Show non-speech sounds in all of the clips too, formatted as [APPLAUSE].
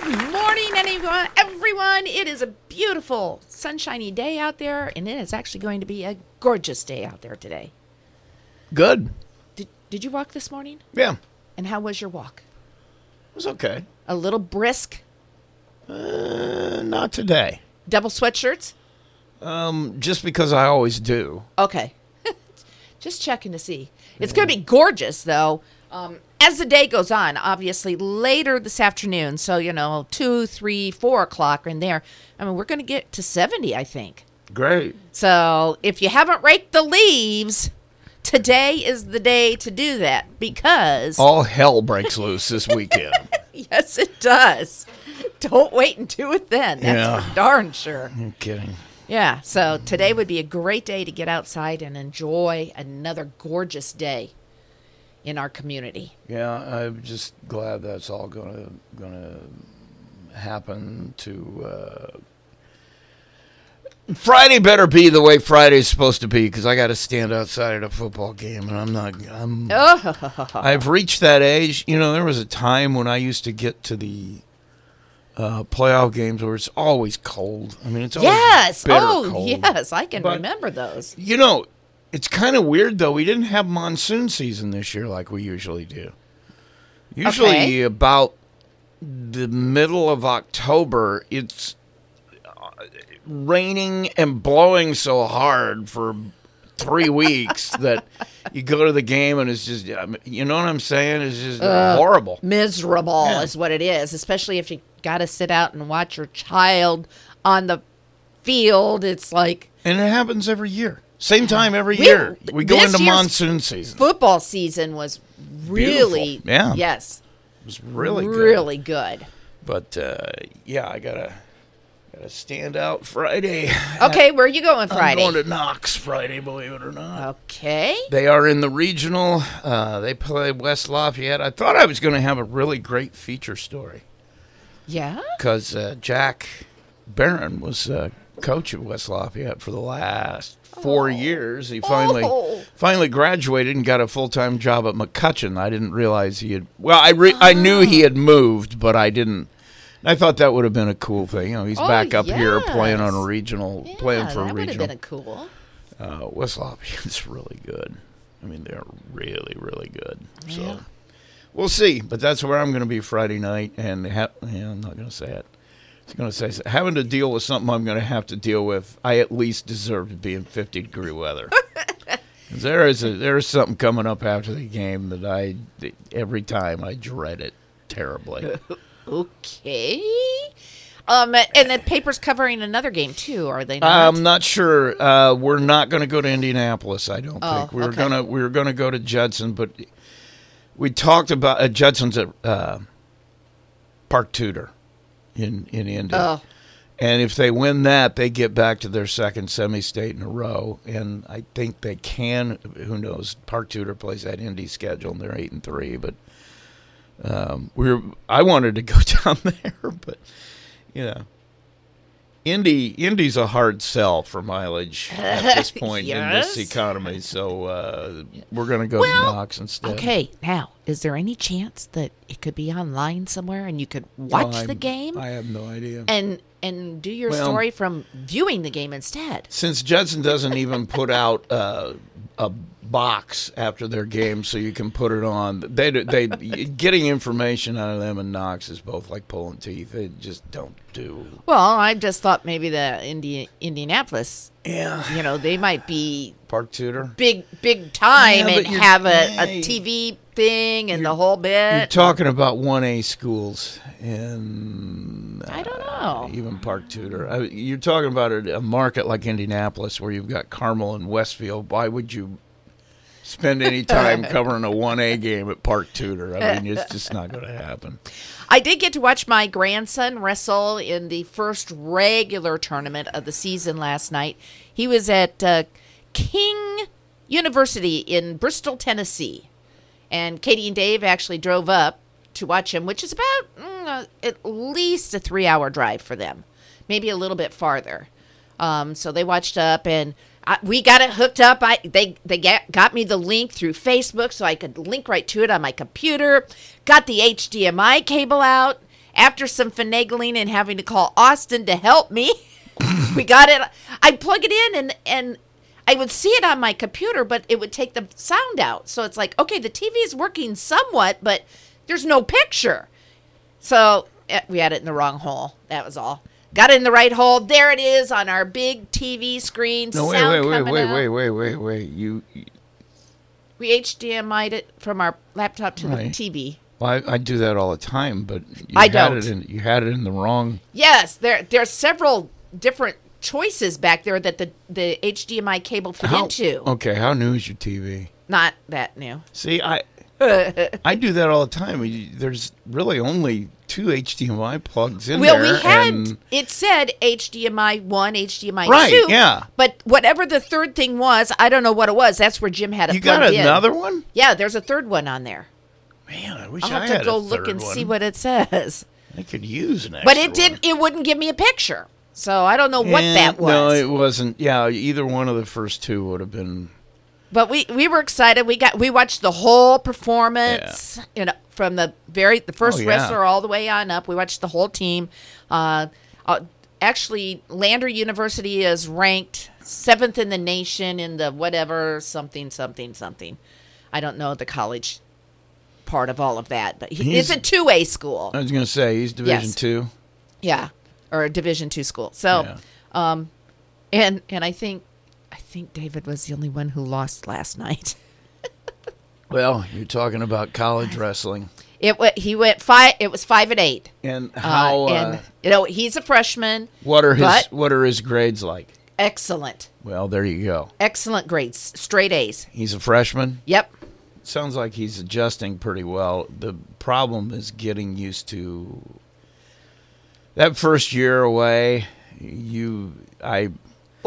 Good morning, anyone, everyone. It is a beautiful, sunshiny day out there, and it is actually going to be a gorgeous day out there today. Good. Did, did you walk this morning? Yeah. And how was your walk? It was okay. A little brisk? Uh, not today. Double sweatshirts? Um, just because I always do. Okay. [LAUGHS] Just checking to see. It's going to be gorgeous, though. Um, as the day goes on, obviously later this afternoon, so you know, two, three, four o'clock in there. I mean, we're going to get to seventy, I think. Great. So if you haven't raked the leaves, today is the day to do that because All hell breaks loose this weekend. [LAUGHS] yes, it does. Don't wait and do it then. That's Yeah. darn sure. I'm kidding. Yeah. So today would be a great day to get outside and enjoy another gorgeous day in our community. Yeah, I'm just glad that's all gonna gonna happen. To uh, Friday better be the way Friday's supposed to be because I got to stand outside at a football game, and I'm not. I'm. Oh, [LAUGHS] I've reached that age. You know, there was a time when I used to get to the uh, playoff games where it's always cold. I mean, it's always yes. Oh, cold. yes. I can But- remember those. You know, it's kind of weird though. We didn't have monsoon season this year like we usually do. Usually Okay. about the middle of October, it's uh, raining and blowing so hard for three [LAUGHS] weeks that you go to the game and it's just, you know what I'm saying? It's just horrible. Miserable Yeah. is what it is, especially if you got to sit out and watch your child on the field. It's like And it happens every year. Same time every We- year. We go into monsoon season. football season was really, Beautiful. Yeah. yes, It was really good. really good. But uh, yeah, I gotta gotta stand out Friday. Okay, where are you going Friday? I'm going to Knox Friday, believe it or not. okay. They are in the regional. Uh, they play West Lafayette. I thought I was going to have a really great feature story Yeah. because uh, Jack Barron was uh, coach of West Lafayette for the last four years. He finally Oh. finally graduated and got a full time job at McCutcheon. I didn't realize he had. Well, I re- I knew he had moved, but I didn't. I thought that would have been a cool thing. You know, he's Oh, back up here playing on a regional, Yeah, playing for a that would have regional. been a cool. uh, West Lafayette's really good. I mean, they're really, really good. So Yeah. we'll see. But that's where I'm going to be Friday night, and ha- yeah, I'm not going to say it. Going to say having to deal with something I'm going to have to deal with. I at least deserve to be in 50 degree weather. [LAUGHS] there is a, there is something coming up after the game that I every time I dread it terribly. [LAUGHS] Okay. Um, and the paper's covering another game too, are they not? I'm not sure. Uh, we're not going to go to Indianapolis. I don't Oh, think we're okay. gonna we are going to go to Judson, but we talked about uh, Judson's at uh, Park Tudor in in Indy, oh, and if they win that, they get back to their second semi-state in a row, and I think they can. Who knows? Park Tudor plays that Indy schedule, and they're eight and three, but. Um, we're. I wanted to go [LAUGHS] down there, but you know, Indy Indy's a hard sell for mileage [LAUGHS] at this point in this economy. So uh, we're going to go Well, to Knox instead. okay. Now, is there any chance that it could be online somewhere and you could Well, watch the game I have no idea. and and do your Well- story from viewing the game instead? Since Judson doesn't even put out uh, a box after their game, so you can put it on. They they getting information out of them and Knox is both like pulling teeth. They just don't do. Well, I just thought maybe the Indi- Indianapolis, Yeah, you know, they might be Park Tudor. big big time Yeah, and have a, a TV thing and the whole bit. You're talking about one A schools and I don't uh, know. even Park Tudor. I, you're talking about a, a market like Indianapolis where you've got Carmel and Westfield. Why would you spend any time [LAUGHS] covering a one A game at Park Tudor? I mean, it's just not going to happen. I did get to watch my grandson wrestle in the first regular tournament of the season last night. He was at uh, King University in Bristol, Tennessee. And Katie and Dave actually drove up to watch him, which is about mm, uh, at least a three hour drive for them, maybe a little bit farther. Um, so they watched up and I, we got it hooked up. I they they get, got me the link through Facebook so I could link right to it on my computer. Got the HDMI cable out, after some finagling and having to call Austin to help me, [LAUGHS] we got it. I plug it in and and I would see it on my computer, but it would take the sound out. So it's like, okay, the TV is working somewhat, but there's no picture. So eh, we had it in the wrong hole. That was all. Got it in the right hole. There it is on our big TV screen. No, wait, sound wait, wait, wait, wait, wait, wait, wait. You, you- We HDMI'd it from our laptop to Right. the TV. well, I, I do that all the time, but you I had don't. It in, you had it in the wrong. Yes, there there are several different choices back there that the the HDMI cable fit How, into. Okay, how new is your TV? Not that new. See, I [LAUGHS] I do that all the time. There's really only two HDMI plugs in Well, there. we had and, it said HDMI one, HDMI Right, two. yeah. But whatever the third thing was, I don't know what it was. That's where Jim had it you got plugged in. another one? Yeah, there's a third one on there. Man, I wish I'll I have had to go look and see what it says. I could use an But it did. not It wouldn't give me a picture, so I don't know what Eh, that was. No, it wasn't. Yeah, either one of the first two would have been. But we we were excited. We got we watched the whole performance, you know, from the very the first Oh, yeah. wrestler all the way on up. We watched the whole team. Uh, uh, actually, Lander University is ranked seventh in the nation in the whatever something something something. I don't know the college part of all of that, but he, He's- it's a two A school. I was going to say he's Division Yes. Two. Yeah, or a Division two school. So, Yeah. um, and and I think think David was the only one who lost last night. [LAUGHS] Well, you're talking about college wrestling It wa he went five. It was five and eight. and how. uh, Uh, and you know he's a freshman. what are his What are his grades like? Excellent, Well, there you go. excellent grades, straight A's. He's a freshman. Yep. Sounds like he's adjusting pretty well. The problem is getting used to that first year away. You, I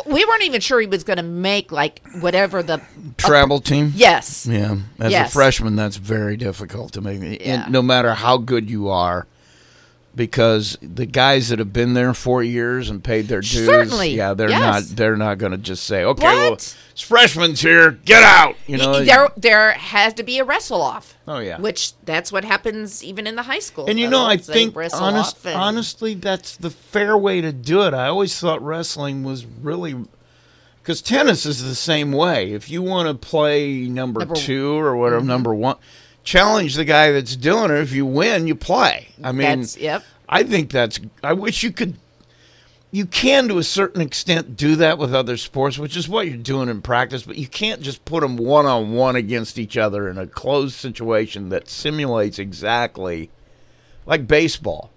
We weren't even sure he was going to make like whatever the travel team. yes. Yeah, as a freshman, that's very difficult to make. and Yeah. no matter how good you are, because the guys that have been there four years and paid their dues, Certainly, yeah, they're yes. not. They're not going to just say, "Okay, well, it's freshman's here, get out." You know, there there has to be a wrestle off. Oh, yeah. Which that's what happens even in the high school. And you know, I think honest, and- honestly, that's the fair way to do it. I always thought wrestling was really because tennis is the same way. If you want to play number, Number- Mm-hmm. two or whatever, number one, challenge the guy that's doing it. If you win, you play. I mean, That's- yep. I think that's. I wish you could. You can, to a certain extent, do that with other sports, which is what you're doing in practice. But you can't just put them one on one against each other in a closed situation that simulates exactly like baseball.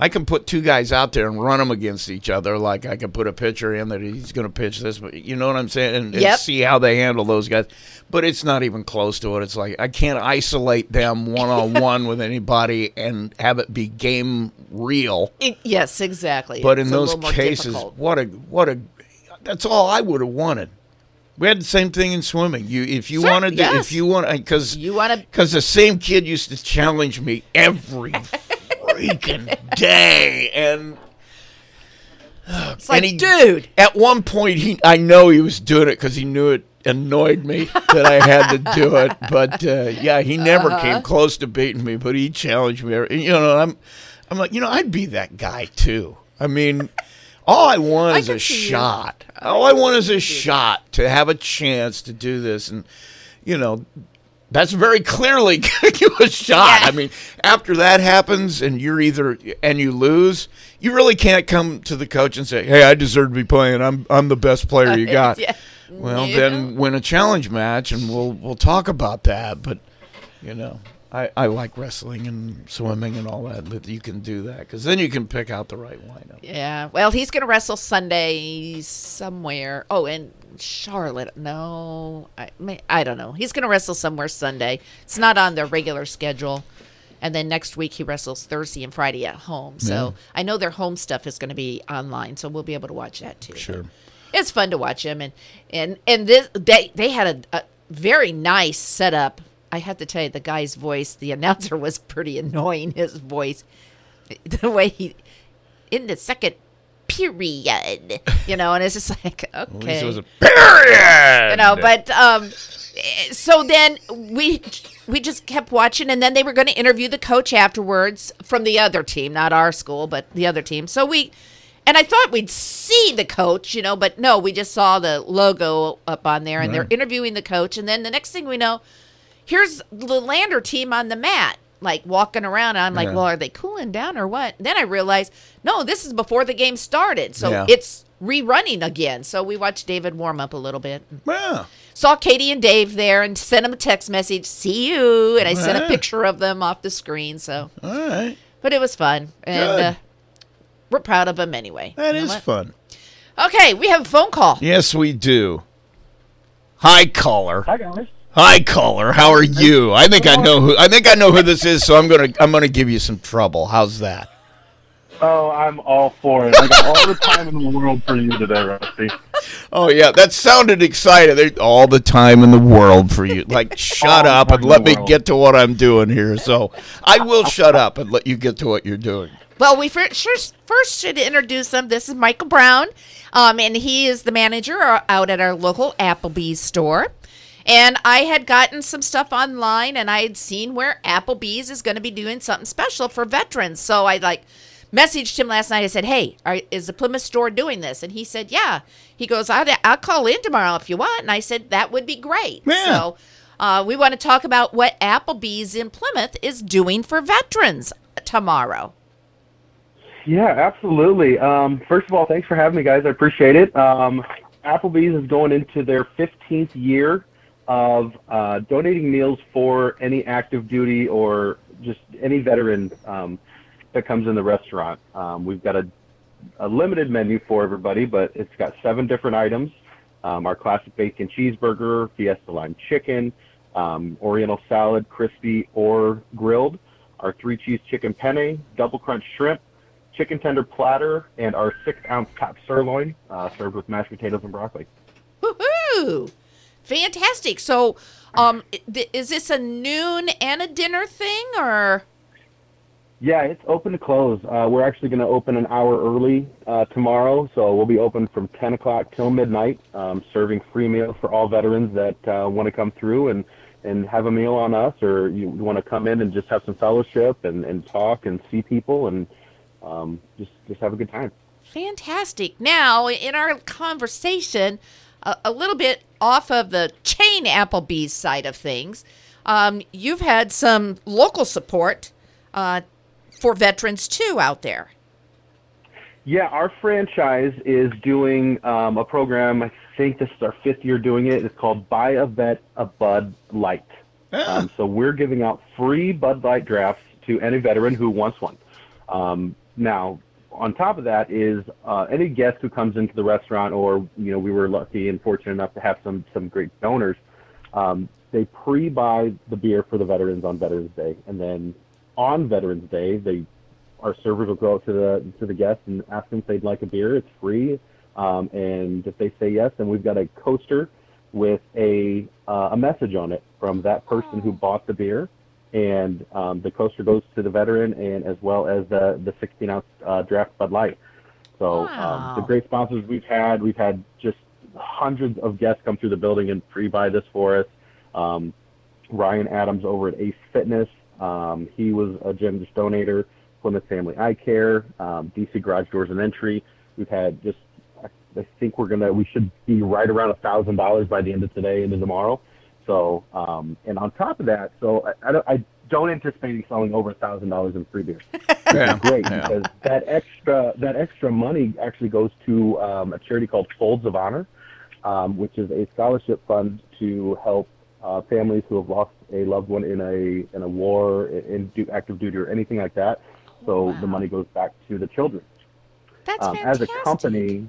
I can put two guys out there and run them against each other, like I can put a pitcher in that he's going to pitch this, but you know what I'm saying, and, and see how they handle those guys. But it's not even close to it. It's like I can't isolate them one on one with anybody and have it be game real. It- yes, exactly. But in It's a those cases, difficult. what a what a that's all I would have wanted. We had the same thing in swimming. You if you wanted to, yes. if you want because you want to because the same kid used to challenge me every [LAUGHS] freaking day, and It's like, and he- dude. at one point he I know he was doing it because he knew it annoyed me that I had to do it. But uh, yeah, he never Uh-huh. came close to beating me, but he challenged me. every- You know, I'm I'm like, you know, I'd be that guy too. I mean. All I want is can a you. shot. All I want is a shot to have a chance to do this, and you know, that's very clearly [LAUGHS] giving you a shot. Yeah. I mean, after that happens and you're either and you lose, you really can't come to the coach and say, "Hey, I deserve to be playing. I'm I'm the best player you [LAUGHS] got." Yeah. Well, Yeah. then win a challenge match, and we'll we'll talk about that. But you know, I I like wrestling and swimming and all that. That you can do that because then you can pick out the right lineup. Yeah. Well, he's going to wrestle Sunday somewhere. Oh, in Charlotte. No, I I don't know. He's going to wrestle somewhere Sunday. It's not on their regular schedule. And then next week he wrestles Thursday and Friday at home. So I know their home stuff is going to be online, so we'll be able to watch that too. Sure. It's fun to watch him, and and and this they they had a, a very nice setup. I have to tell you, the guy's voice, the [LAUGHS] announcer was pretty annoying. His voice, [LAUGHS] the way he in the second period, you know, and it's just [LAUGHS] like okay, it was a period. you know. But um, so then we we just kept watching, and then they were going to interview the coach afterwards from the other team, not our school, but the other team. So we, and I thought we'd see the coach, you know, but no, we just saw the logo up on there, and they're interviewing the coach, and then the next thing we know, here's the Lander team on the mat. Like walking around, and I'm like, Yeah. well, are they cooling down or what? Then I realized, no, this is before the game started, so Yeah. it's rerunning again. So we watched David warm up a little bit Yeah. saw Katie and Dave there and sent them a text message, see you. And I sent a Ah. picture of them off the screen. So, All right. but it was fun. And Good. uh, we're proud of them anyway. That You know is what? fun. Okay, we have a phone call. Yes, we do. Hi, caller. Hi guys. Hi, caller. How are you? I think I know who. I think I know who this is. So I'm gonna I'm gonna give you some trouble. How's that? Oh, I'm all for it. I got all the time in the world for you today, Rusty. Oh yeah, that sounded excited. There's all the time in the world for you. Like, [LAUGHS] shut All up and let me world. get to what I'm doing here. So I will shut up and let you get to what you're doing. Well, we first, first, first should introduce him. This is Michael Brown, um, and he is the manager uh, out at our local Applebee's store. And I had gotten some stuff online, and I had seen where Applebee's is going to be doing something special for veterans. So I like messaged him last night. I said, "Hey, are, is the Plymouth store doing this?" And he said, "Yeah." He goes, "I'll, I'll call in tomorrow if you want." And I said, "That would be great." Yeah. So uh, we want to talk about what Applebee's in Plymouth is doing for veterans tomorrow. Yeah, absolutely. Um, first of all, thanks for having me, guys. I appreciate it. Um, Applebee's is going into their 15th year of uh, donating meals for any active duty or just any veteran um, that comes in the restaurant. Um, we've got a, a limited menu for everybody, but it's got seven different items. Um, our classic bacon cheeseburger, Fiesta lime chicken, um, Oriental salad, crispy or grilled, our three cheese chicken penne, double crunch shrimp, chicken tender platter, and our six ounce top sirloin, uh, served with mashed potatoes and broccoli. Woohoo! Fantastic. So, um, is this a noon and a dinner thing, or Yeah, it's open to close. Uh, we're actually going to open an hour early uh, tomorrow, so we'll be open from 10 o'clock till midnight, um, serving free meals for all veterans that uh, want to come through and, and have a meal on us, or you want to come in and just have some fellowship and, and talk and see people and um, just just have a good time. fantastic? Now, in our conversation, a, a little bit off of the chain Applebee's side of things, um, you've had some local support uh, for veterans too out there. Yeah, our franchise is doing um, a program. I think this is our fifth year doing it. It's called Buy a Vet a Bud Light. Um, so we're giving out free Bud Light drafts to any veteran who wants one. Um, now, on top of that is uh, any guest who comes into the restaurant, or you know, we were lucky and fortunate enough to have some some great donors. Um, they pre-buy the beer for the veterans on Veterans Day, and then on Veterans Day, they our servers will go out to the to the guests and ask them if they'd like a beer. It's free, um, and if they say yes, then we've got a coaster with a uh, a message on it from that person who bought the beer, and um, the coaster goes to the veteran, and as well as the the 16 ounce uh, draft Bud Light. So Wow. um, the great sponsors we've had, we've had just hundreds of guests come through the building and pre-buy this for us. Um, Ryan Adams over at Ace Fitness, um, he was a generous donator. Plymouth Family Eye Care, um, DC Garage Doors and Entry. We've had just, I I think we're gonna, we should be right around a thousand dollars by the end of today into tomorrow. So, um, and on top of that, so I, I don't, I don't anticipate selling over a thousand dollars in free beers. [LAUGHS] Yeah. Great, Yeah. because that extra, that extra money actually goes to um, a charity called Folds of Honor, um, which is a scholarship fund to help uh, families who have lost a loved one in a in a war, in do, active duty, or anything like that. So Wow. the money goes back to the children. That's Um, as a company,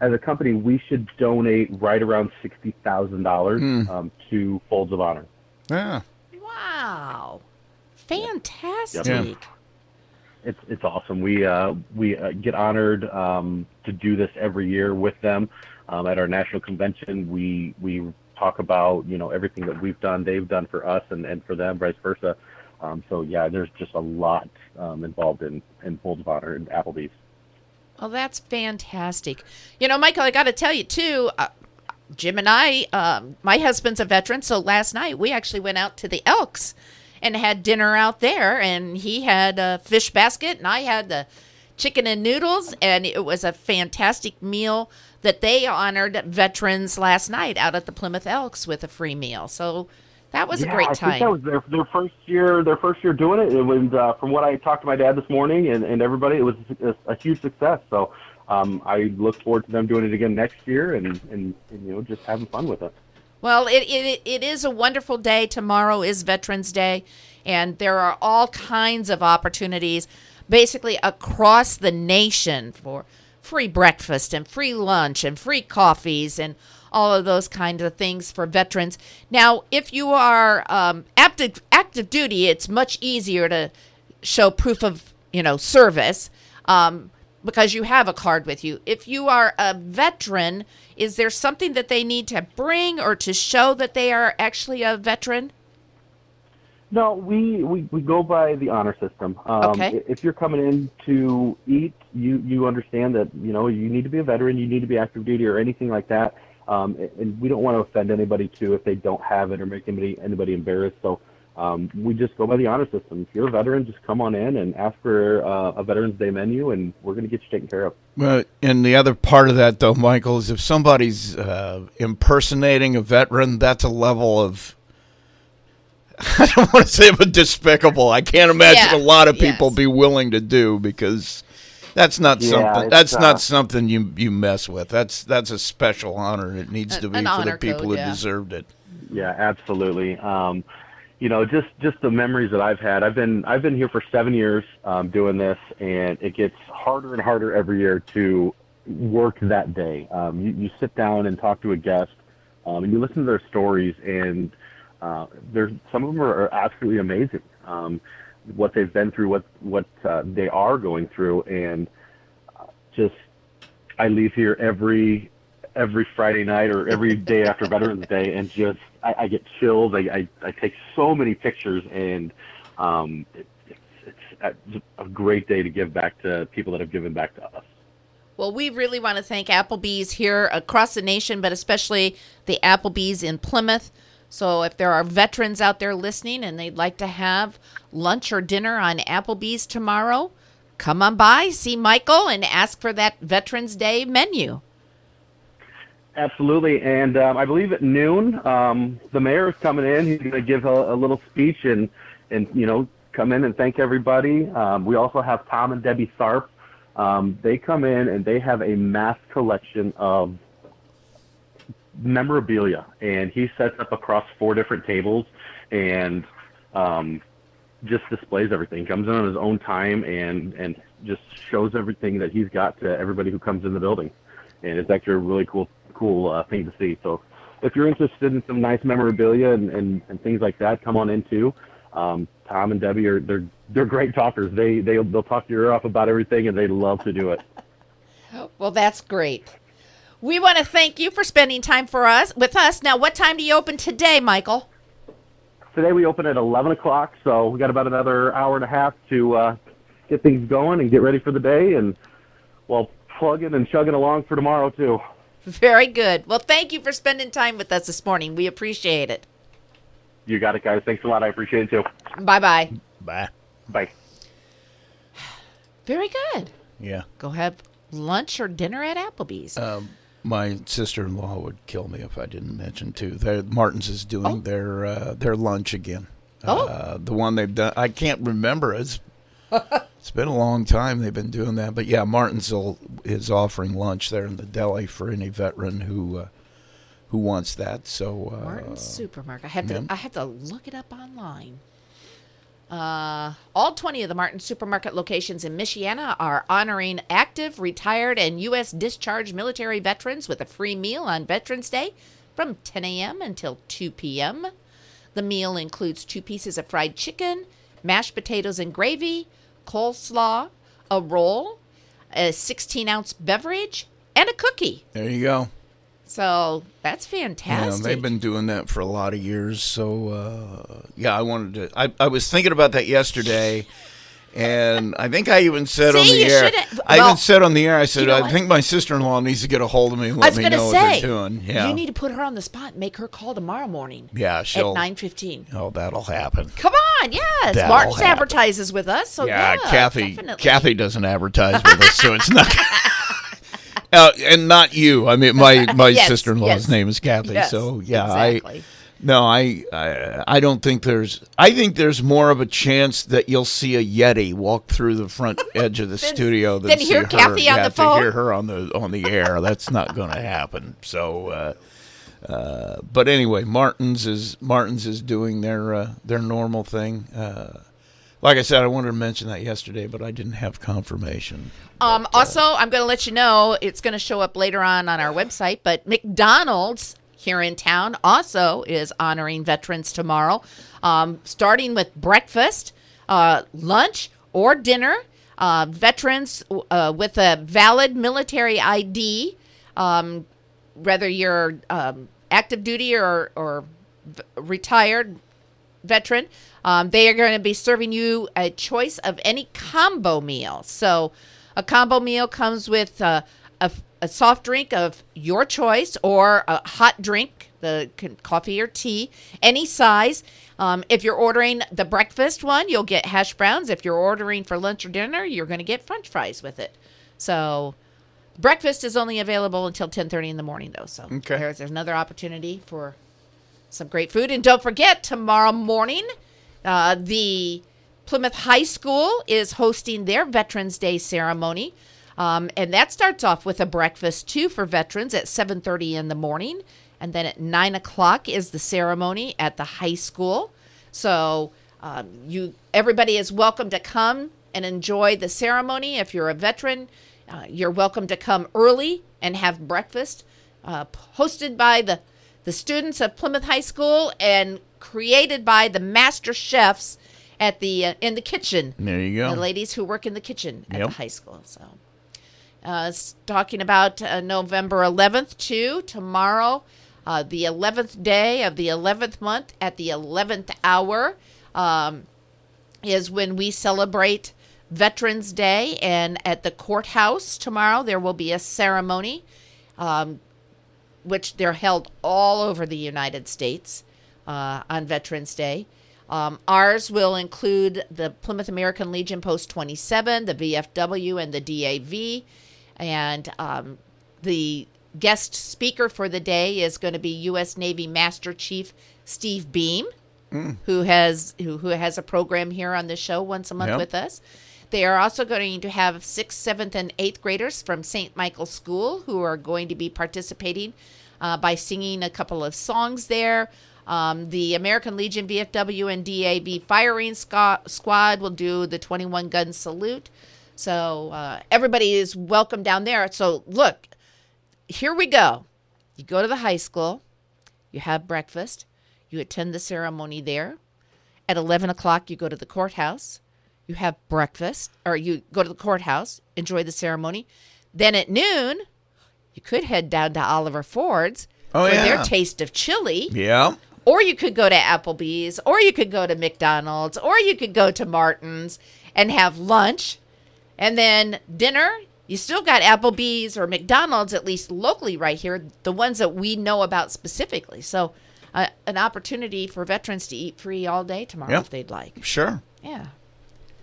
as a company, we should donate right around sixty thousand dollars Hmm. um, to Folds of Honor. Yeah. Wow. Fantastic. It's it's awesome. We uh, we uh, get honored um, to do this every year with them. Um, at our national convention, we we talk about you know everything that we've done, they've done for us, and, and for them, vice versa. Um, so yeah, there's just a lot um, involved in in Folds of Honor and Applebee's. Well, that's fantastic. You know, Michael, I got to tell you too. Uh, Jim and I, um, my husband's a veteran, so last night we actually went out to the Elks and had dinner out there, and he had a fish basket, and I had the chicken and noodles, and it was a fantastic meal that they honored veterans last night out at the Plymouth Elks with a free meal. So that was yeah, a great time. I think that was their their first year. Their first year doing it. It was uh, from what I talked to my dad this morning and, and everybody. It was a, a huge success. So um, I look forward to them doing it again next year and, and, and you know just having fun with it. Well, it, it, it is a wonderful day. Tomorrow is Veterans Day, and there are all kinds of opportunities basically across the nation for free breakfast and free lunch and free coffees and all of those kinds of things for veterans. Now, if you are um, active, active duty, it's much easier to show proof of you know service. Um, because you have a card with you. If you are a veteran, is there something that they need to bring or to show that they are actually a veteran? No, we, we, we go by the honor system. Um, Okay. If you're coming in to eat, you, you understand that you know you need to be a veteran, you need to be active duty or anything like that. Um, and we don't want to offend anybody too if they don't have it or make anybody anybody embarrassed. So um, we just go by the honor system. If you're a veteran, just come on in and ask for uh, a Veterans Day menu, and we're going to get you taken care of. Well, and the other part of that, though, Michael, is if somebody's uh, impersonating a veteran, that's a level of. [LAUGHS] I don't want to say but despicable. I can't imagine Yeah, a lot of people yes. be willing to do because that's not Yeah, something. That's uh, not something you you mess with. That's that's a special honor. It needs An- to be for the people code, who yeah. deserved it. Yeah, absolutely. Um, you know, just just the memories that I've had. I've been I've been here for seven years um, doing this, and it gets harder and harder every year to work that day. Um, you, you sit down and talk to a guest, um, and you listen to their stories, and uh, there's some of them are, are absolutely amazing. Um, what they've been through, what what uh, they are going through, and just I leave here every every Friday night or every day after Veterans Day, and just I, I get chills. I, I I take so many pictures, and um, it, it's it's a great day to give back to people that have given back to us. Well, we really want to thank Applebee's here across the nation, but especially the Applebee's in Plymouth. So, if there are veterans out there listening and they'd like to have lunch or dinner on Applebee's tomorrow, come on by, see Michael, and ask for that Veterans Day menu. Absolutely, and um, I believe at noon, um, the mayor is coming in. He's going to give a, a little speech and and you know come in and thank everybody. Um, we also have Tom and Debbie Tharp. Um, they come in and they have a mass collection of memorabilia, and he sets up across four different tables and um, just displays everything. Comes in on his own time and and just shows everything that he's got to everybody who comes in the building, and it's actually a really cool cool uh, thing to see. So if you're interested in some nice memorabilia and, and, and things like that, come on in too. Um, Tom and Debbie are they're they're great talkers. They they they'll talk your ear off about everything, and they love to do it. Well, that's great. We want to thank you for spending time for us with us. Now, what time do you open today, Michael? Today we open at 11 o'clock, so we got about another hour and a half to uh, get things going and get ready for the day, and well, plugging and chugging along for tomorrow too. Very good. Well, thank you for spending time with us this morning. We appreciate it. You got it, guys. Thanks a lot. I appreciate it too. Bye bye. Bye. Bye. Very good. Yeah. Go have lunch or dinner at Applebee's. Um, my sister-in-law would kill me if I didn't mention too. Their, Martin's is doing Oh. their uh, their lunch again. Oh. Uh, the one they've done. I can't remember. It's it's been a long time they've been doing that. But yeah, Martin's will- is offering lunch there in the deli for any veteran who uh, who wants that. So uh, Martin's Supermarket. I have to. I have to look it up online. Uh, all 20 of the Martin Supermarket locations in Michiana are honoring active, retired, and U.S. discharged military veterans with a free meal on Veterans Day from 10 a.m. until 2 p.m. The meal includes two pieces of fried chicken, mashed potatoes and gravy, coleslaw, a roll, a 16 ounce beverage, and a cookie. there you go. So that's Yeah, fantastic. they've been doing that for a lot of years. So uh, yeah, I wanted to. I, I was thinking about that yesterday, And I think I even said on the you air. I well, even said on the air. I said know I think my sister-in-law needs to get a hold of me and I let was me know say, what they're doing. Yeah, you need to put her on the spot. and Make her call tomorrow morning yeah, at she'll. nine fifteen. Oh, that'll happen. Come on, yes. That'll Martin's happen. advertises with us, so yeah, yeah, Kathy. definitely. Kathy doesn't advertise with us, so it's not. [LAUGHS] Uh, and not you. I mean, my [LAUGHS] my Yes, sister-in-law's yes. name is Kathy. Yes, so yeah, exactly. I no, I, I I don't think there's. I think there's more of a chance that you'll see a Yeti walk through the front [LAUGHS] edge of the studio than, hear her, Kathy on yeah, the to phone? hear her on the on the air. That's not going [LAUGHS] to happen. So. Uh, uh, but anyway, Martins is Martins is doing their uh, their normal thing. Uh, like I said, I wanted to mention that yesterday, but I didn't have confirmation. Um, also, I'm going to let you know it's going to show up later on on our website, but McDonald's here in town also is honoring veterans tomorrow, um, starting with breakfast, uh, lunch, or dinner. Uh, veterans uh, with a valid military ID, um, whether you're um, active duty or, or v- retired veteran, um, they are going to be serving you a choice of any combo meal. So, a combo meal comes with uh, a, a soft drink of your choice or a hot drink, the coffee or tea, any size. Um, if you're ordering the breakfast one, you'll get hash browns. If you're ordering for lunch or dinner, you're going to get French fries with it. So, breakfast is only available until 10:30 in the morning, though. So, Okay. there's, there's another opportunity for some great food. And don't forget, tomorrow morning, uh, the Plymouth High School is hosting their Veterans Day ceremony. Um, and that starts off with a breakfast too for veterans at 7:30 in the morning, and then at nine o'clock is the ceremony at the high school. So um, you, everybody is welcome to come and enjoy the ceremony. If you're a veteran, uh, you're welcome to come early and have breakfast, uh, hosted by the the students of Plymouth High School and created by the master chefs at the uh, in the kitchen. There you go. The ladies who work in the kitchen at Yep. the high school. So, uh, talking about uh, November 11th too. Tomorrow, uh, the 11th day of the 11th month at the 11th hour, um, is when we celebrate Veterans Day. And at the courthouse tomorrow, there will be a ceremony. Um, which they're held all over the United States uh, on Veterans Day. Um, ours will include the Plymouth American Legion Post 27, the VFW, and the DAV. And um, the guest speaker for the day is going to be U.S. Navy Master Chief Steve Beam, who has who, who has a program here on the show once a month Yep. with us. They are also going to have sixth, seventh, and eighth graders from St. Michael's School who are going to be participating uh, by singing a couple of songs there. Um, the American Legion VFW and DAV firing squad will do the 21 gun salute. So uh, everybody is welcome down there. So look, here we go. You go to the high school, you have breakfast, you attend the ceremony there. At 11 o'clock, you go to the courthouse, you have breakfast, or you go to the courthouse, enjoy the ceremony. Then at noon, you could head down to Oliver Ford's Oh, for yeah. their taste of chili. Yeah. Or you could go to Applebee's, or you could go to McDonald's, or you could go to Martin's and have lunch. And then dinner, you still got Applebee's or McDonald's, at least locally right here, the ones that we know about specifically. So, uh, an opportunity for veterans to eat free all day tomorrow Yep. if they'd like. Sure. Yeah.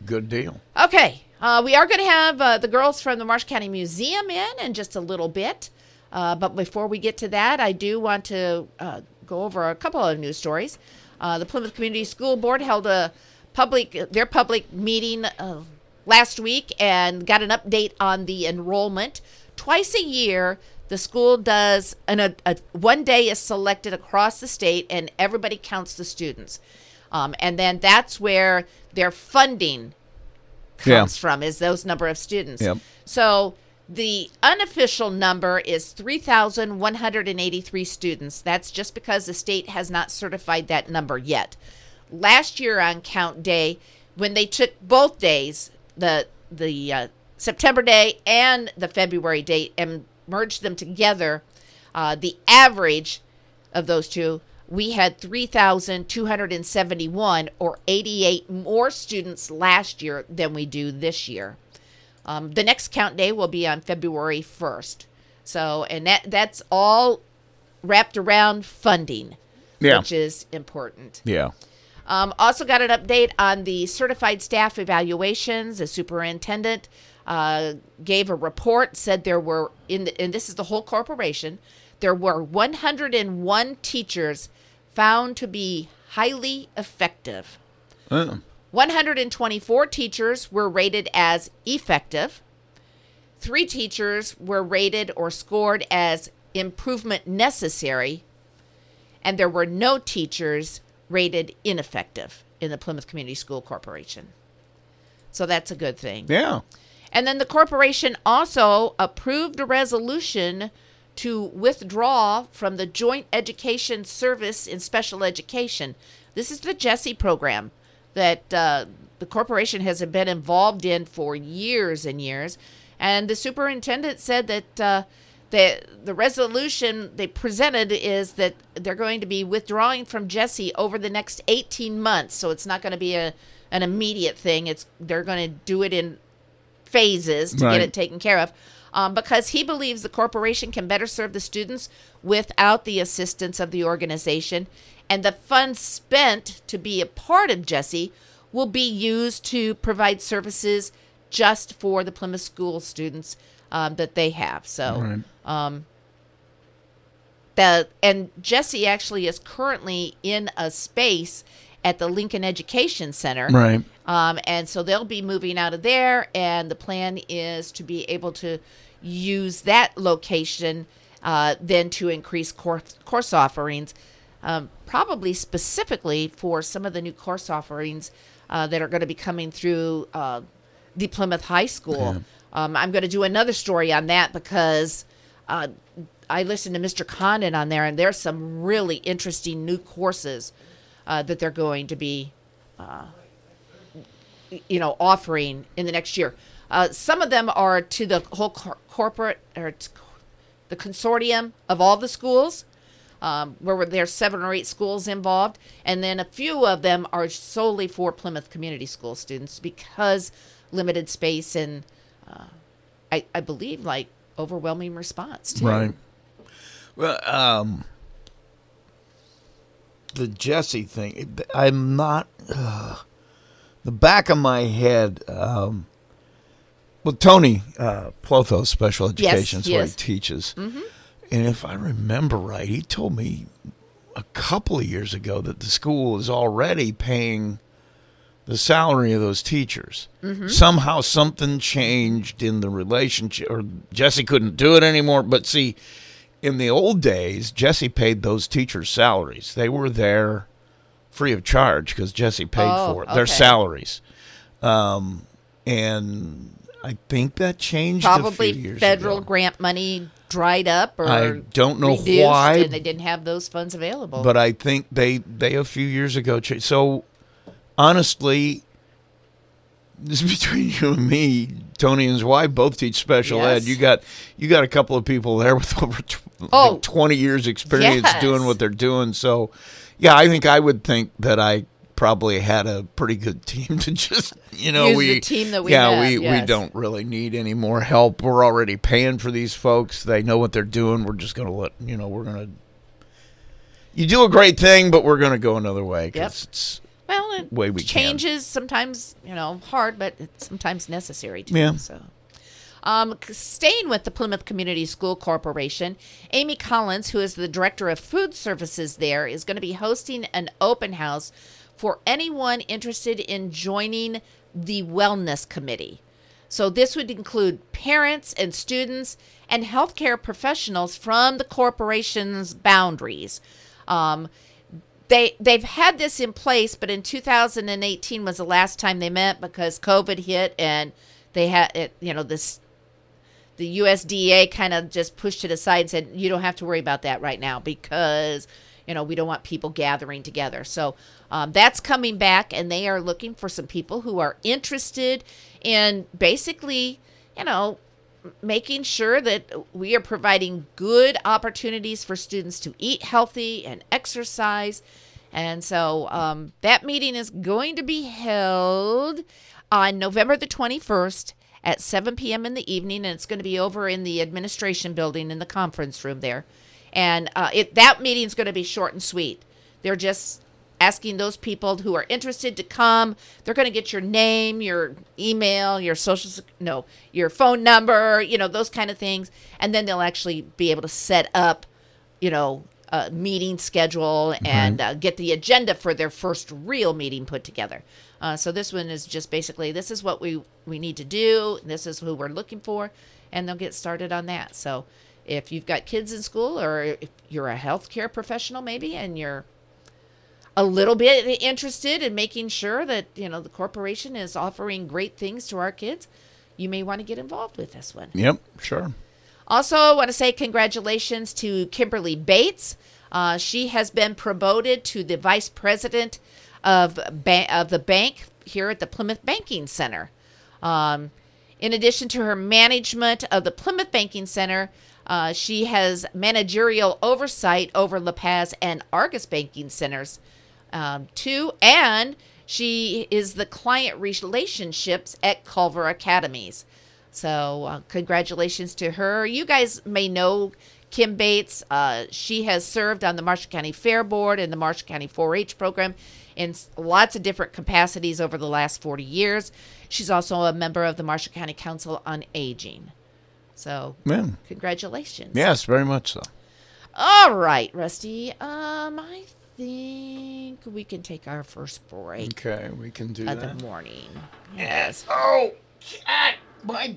Good deal. Okay, uh, we are going to have uh, the girls from the Marshall County Museum in in just a little bit. Uh, but before we get to that, I do want to uh, go over a couple of news stories. Uh, the Plymouth Community School Board held a public their public meeting uh, last week and got an update on the enrollment. Twice a year, the school does an, a, a one day is selected across the state, and everybody counts the students. Um, and then that's where their funding Yeah. comes from is those number of students. Yep. So the unofficial number is 3,183 students. That's just because the state has not certified that number yet. Last year on count day, when they took both days, the the uh, September day and the February date, and merged them together, uh, the average of those two we had 3,271 or 88 more students last year than we do this year. Um, the next count day will be on February 1st. So, and that that's all wrapped around funding, Yeah. which is important. Yeah. Um, also got an update on the certified staff evaluations. The superintendent uh, gave a report, said there were in the, and this is the whole corporation, there were 101 teachers found to be highly effective. Uh, 124 teachers were rated as effective. Three teachers were rated or scored as improvement necessary. And there were no teachers rated ineffective in the Plymouth Community School Corporation. So that's a good thing. yeah. And then the corporation also approved a resolution to withdraw from the Joint Education Service in Special Education. This is the Jesse program that uh, the corporation has been involved in for years and years. And the superintendent said that uh, the the resolution they presented is that they're going to be withdrawing from Jesse over the next 18 months. So it's not going to be a an immediate thing. It's they're going to do it in phases to Right. get it taken care of um, because he believes the corporation can better serve the students without the assistance of the organization and the funds spent to be a part of jesse will be used to provide services just for the plymouth school students um, that they have so Right. the and Jesse actually is currently in a space at the Lincoln Education Center. Right. Um, and so they'll be moving out of there, and the plan is to be able to use that location uh, then to increase course, course offerings, um, probably specifically for some of the new course offerings uh, that are going to be coming through uh, the Plymouth High School. Um, I'm going to do another story on that because uh, I listened to Mr. Condon on there, and there's some really interesting new courses uh, that they're going to be you know offering in the next year. Uh, some of them are to the whole cor- corporate or the consortium of all the schools, um, where there's seven or eight schools involved, and then a few of them are solely for Plymouth Community School students because limited space and uh, I, I believe like overwhelming response too. Right. Well, um, the Jesse thing. I'm not. Uh, the back of my head. Um, well, Tony uh, Plothos, special Yes, education, is where is. he teaches. And if I remember right, he told me a couple of years ago that the school is already paying the salary of those teachers. Somehow something changed in the relationship, or Jesse couldn't do it anymore. But see, in the old days, Jesse paid those teachers' salaries. They were there free of charge because Jesse paid Oh, for it. Their salaries. Um, and I think that changed Probably federal ago. grant money dried up or I don't know why, and they didn't have those funds available. but I think they they a few years ago. cha- So honestly, this is [LAUGHS] between you and me. Tony and his wife both teach special ed. You got you got a couple of people there with [LAUGHS] over tw- oh, like Oh. twenty years experience Yes. doing what they're doing. So yeah, I think I would think that I probably had a pretty good team to just you know Use we team that we yeah have, we we don't really need any more help. We're already paying for these folks. They know what they're doing. We're just gonna let you know we're gonna. You do a great thing, but we're gonna go another way because Yep. it's well, it way we can. changes sometimes, you know, hard, but it's sometimes necessary to. Yeah. So. Um, staying with the Plymouth Community School Corporation, Amy Collins, who is the director of food services there, is going to be hosting an open house for anyone interested in joining the Wellness Committee. So, this would include parents and students and healthcare professionals from the corporation's boundaries. Um, they they've had this in place, but in 2018 was the last time they met because COVID hit and they had it. You know this. The USDA kind of just pushed it aside and said, "You don't have to worry about that right now because you know we don't want people gathering together." So um, that's coming back, and they are looking for some people who are interested in basically, you know, making sure that we are providing good opportunities for students to eat healthy and exercise. And so um, that meeting is going to be held on November the 21st at 7 p.m. in the evening, and it's going to be over in the administration building in the conference room there. And uh, it, that meeting is going to be short and sweet. They're just asking those people who are interested to come. They're going to get your name, your email, your social no, your phone number, you know, those kind of things, and then they'll actually be able to set up, you know, a meeting schedule and uh, get the agenda for their first real meeting put together. Uh, so this one is just basically this is what we we need to do. This is who we're looking for, and they'll get started on that. So if you've got kids in school or if you're a healthcare professional maybe and you're a little bit interested in making sure that you know the corporation is offering great things to our kids, you may want to get involved with this one. Yep, sure. Also, I want to say congratulations to Kimberly Bates. Uh, she has been promoted to the vice president of ba- of the bank here at the Plymouth Banking Center. Um, in addition to her management of the Plymouth Banking Center, uh, she has managerial oversight over La Paz and Argos Banking Centers um, too, and she is the client relationships at Culver Academies. So, uh, congratulations to her. You guys may know Kim Bates. Uh, she has served on the Marshall County Fair Board and the Marshall County 4 H program in lots of different capacities over the last 40 years. She's also a member of the Marshall County Council on Aging. So, Yeah. congratulations. Yes, very much so. All right, Rusty. Um, I think we can take our first break Okay, we can do of that. the morning. Yes. Oh, cat, my.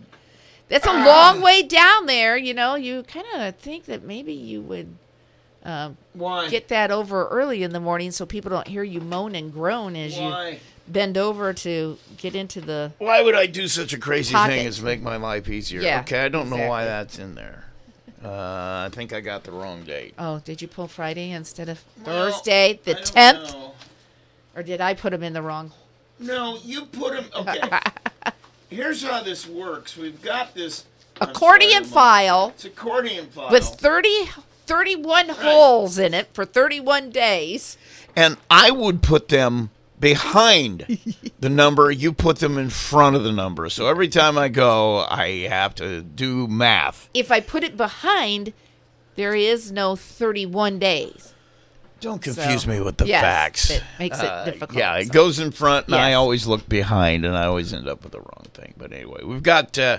That's a long way down there. You know, you kind of think that maybe you would um, Why? get that over early in the morning so people don't hear you moan and groan as Why? you bend over to get into the. Why would I do such a crazy Pocket. thing as make my life easier? Yeah, okay, I don't know why that's in there. Uh, I think I got the wrong date. Oh, did you pull Friday instead of Well, Thursday, the 10th? Or did I put them in the wrong? No, you put them. Okay. [LAUGHS] Here's how this works. We've got this Accordion sorry, file It's accordion file. with 30, 31 holes in it for 31 days. and I would put them behind [LAUGHS] the number. You put them in front of the number. So every time I go, I have to do math. If I put it behind, there is no 31 days. Don't confuse So, me with the yes, facts. it makes it Uh, difficult, Yeah, it goes in front, and I always look behind, and I always end up with the wrong thing. But anyway, we've got. Uh,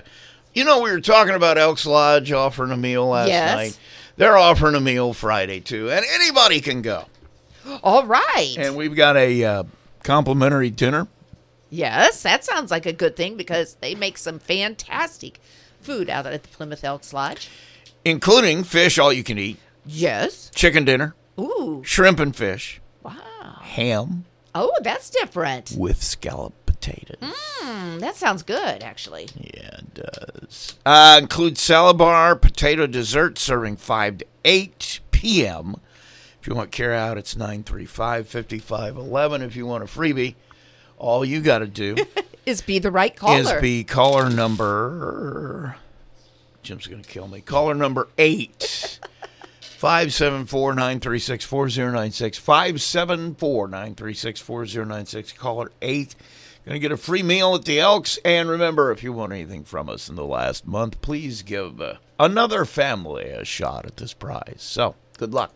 you know, we were talking about Elks Lodge offering a meal last Yes. night. They're offering a meal Friday too, and anybody can go. All right. And we've got a uh, complimentary dinner. yes, that sounds like a good thing because they make some fantastic food out at the Plymouth Elks Lodge. including fish all you can eat, Yes. chicken dinner, Ooh. shrimp and fish, Wow. ham Oh, that's different. with scallop potatoes. Mm, that sounds good, actually. Yeah, it does. Uh, includes salad bar, potato dessert, serving 5 to 8 p.m. If you want carry out, it's 935 5511. If you want a freebie, all you got to do [LAUGHS] Is be the right caller. is be caller number. Jim's going to kill me. Caller number 8. 574 936 4096. 574 936 4096. Caller 8. Going to get a free meal at the Elks. And remember, if you want anything from us in the last month, please give uh, another family a shot at this prize. So, good luck.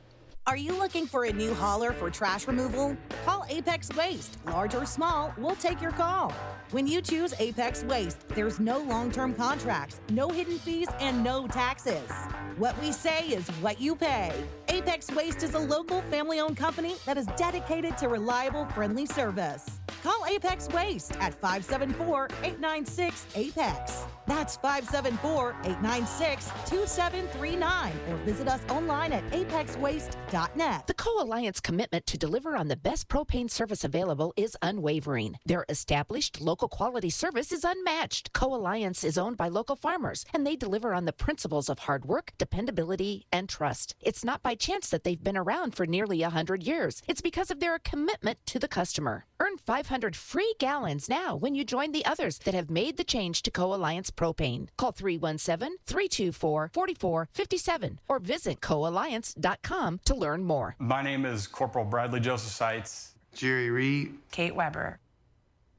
Are you looking for a new hauler for trash removal? Call Apex Waste. Large or small, we'll take your call. When you choose Apex Waste, there's no long term contracts, no hidden fees, and no taxes. What we say is what you pay. Apex Waste is a local family owned company that is dedicated to reliable, friendly service. Call Apex Waste at 574 896 Apex. That's 574 896 2739 or visit us online at apexwaste.net. The Co Alliance commitment to deliver on the best propane service available is unwavering. Their established local quality service is unmatched. Co Alliance is owned by local farmers, and they deliver on the principles of hard work, dependability, and trust. It's not by chance that they've been around for nearly 100 years, it's because of their commitment to the customer. Earn $500 500 free gallons now when you join the others that have made the change to Co Alliance Propane. Call 317 324 4457 or visit coalliance.com to learn more. My name is Corporal Bradley Joseph Seitz. Jerry Reed. Kate Weber.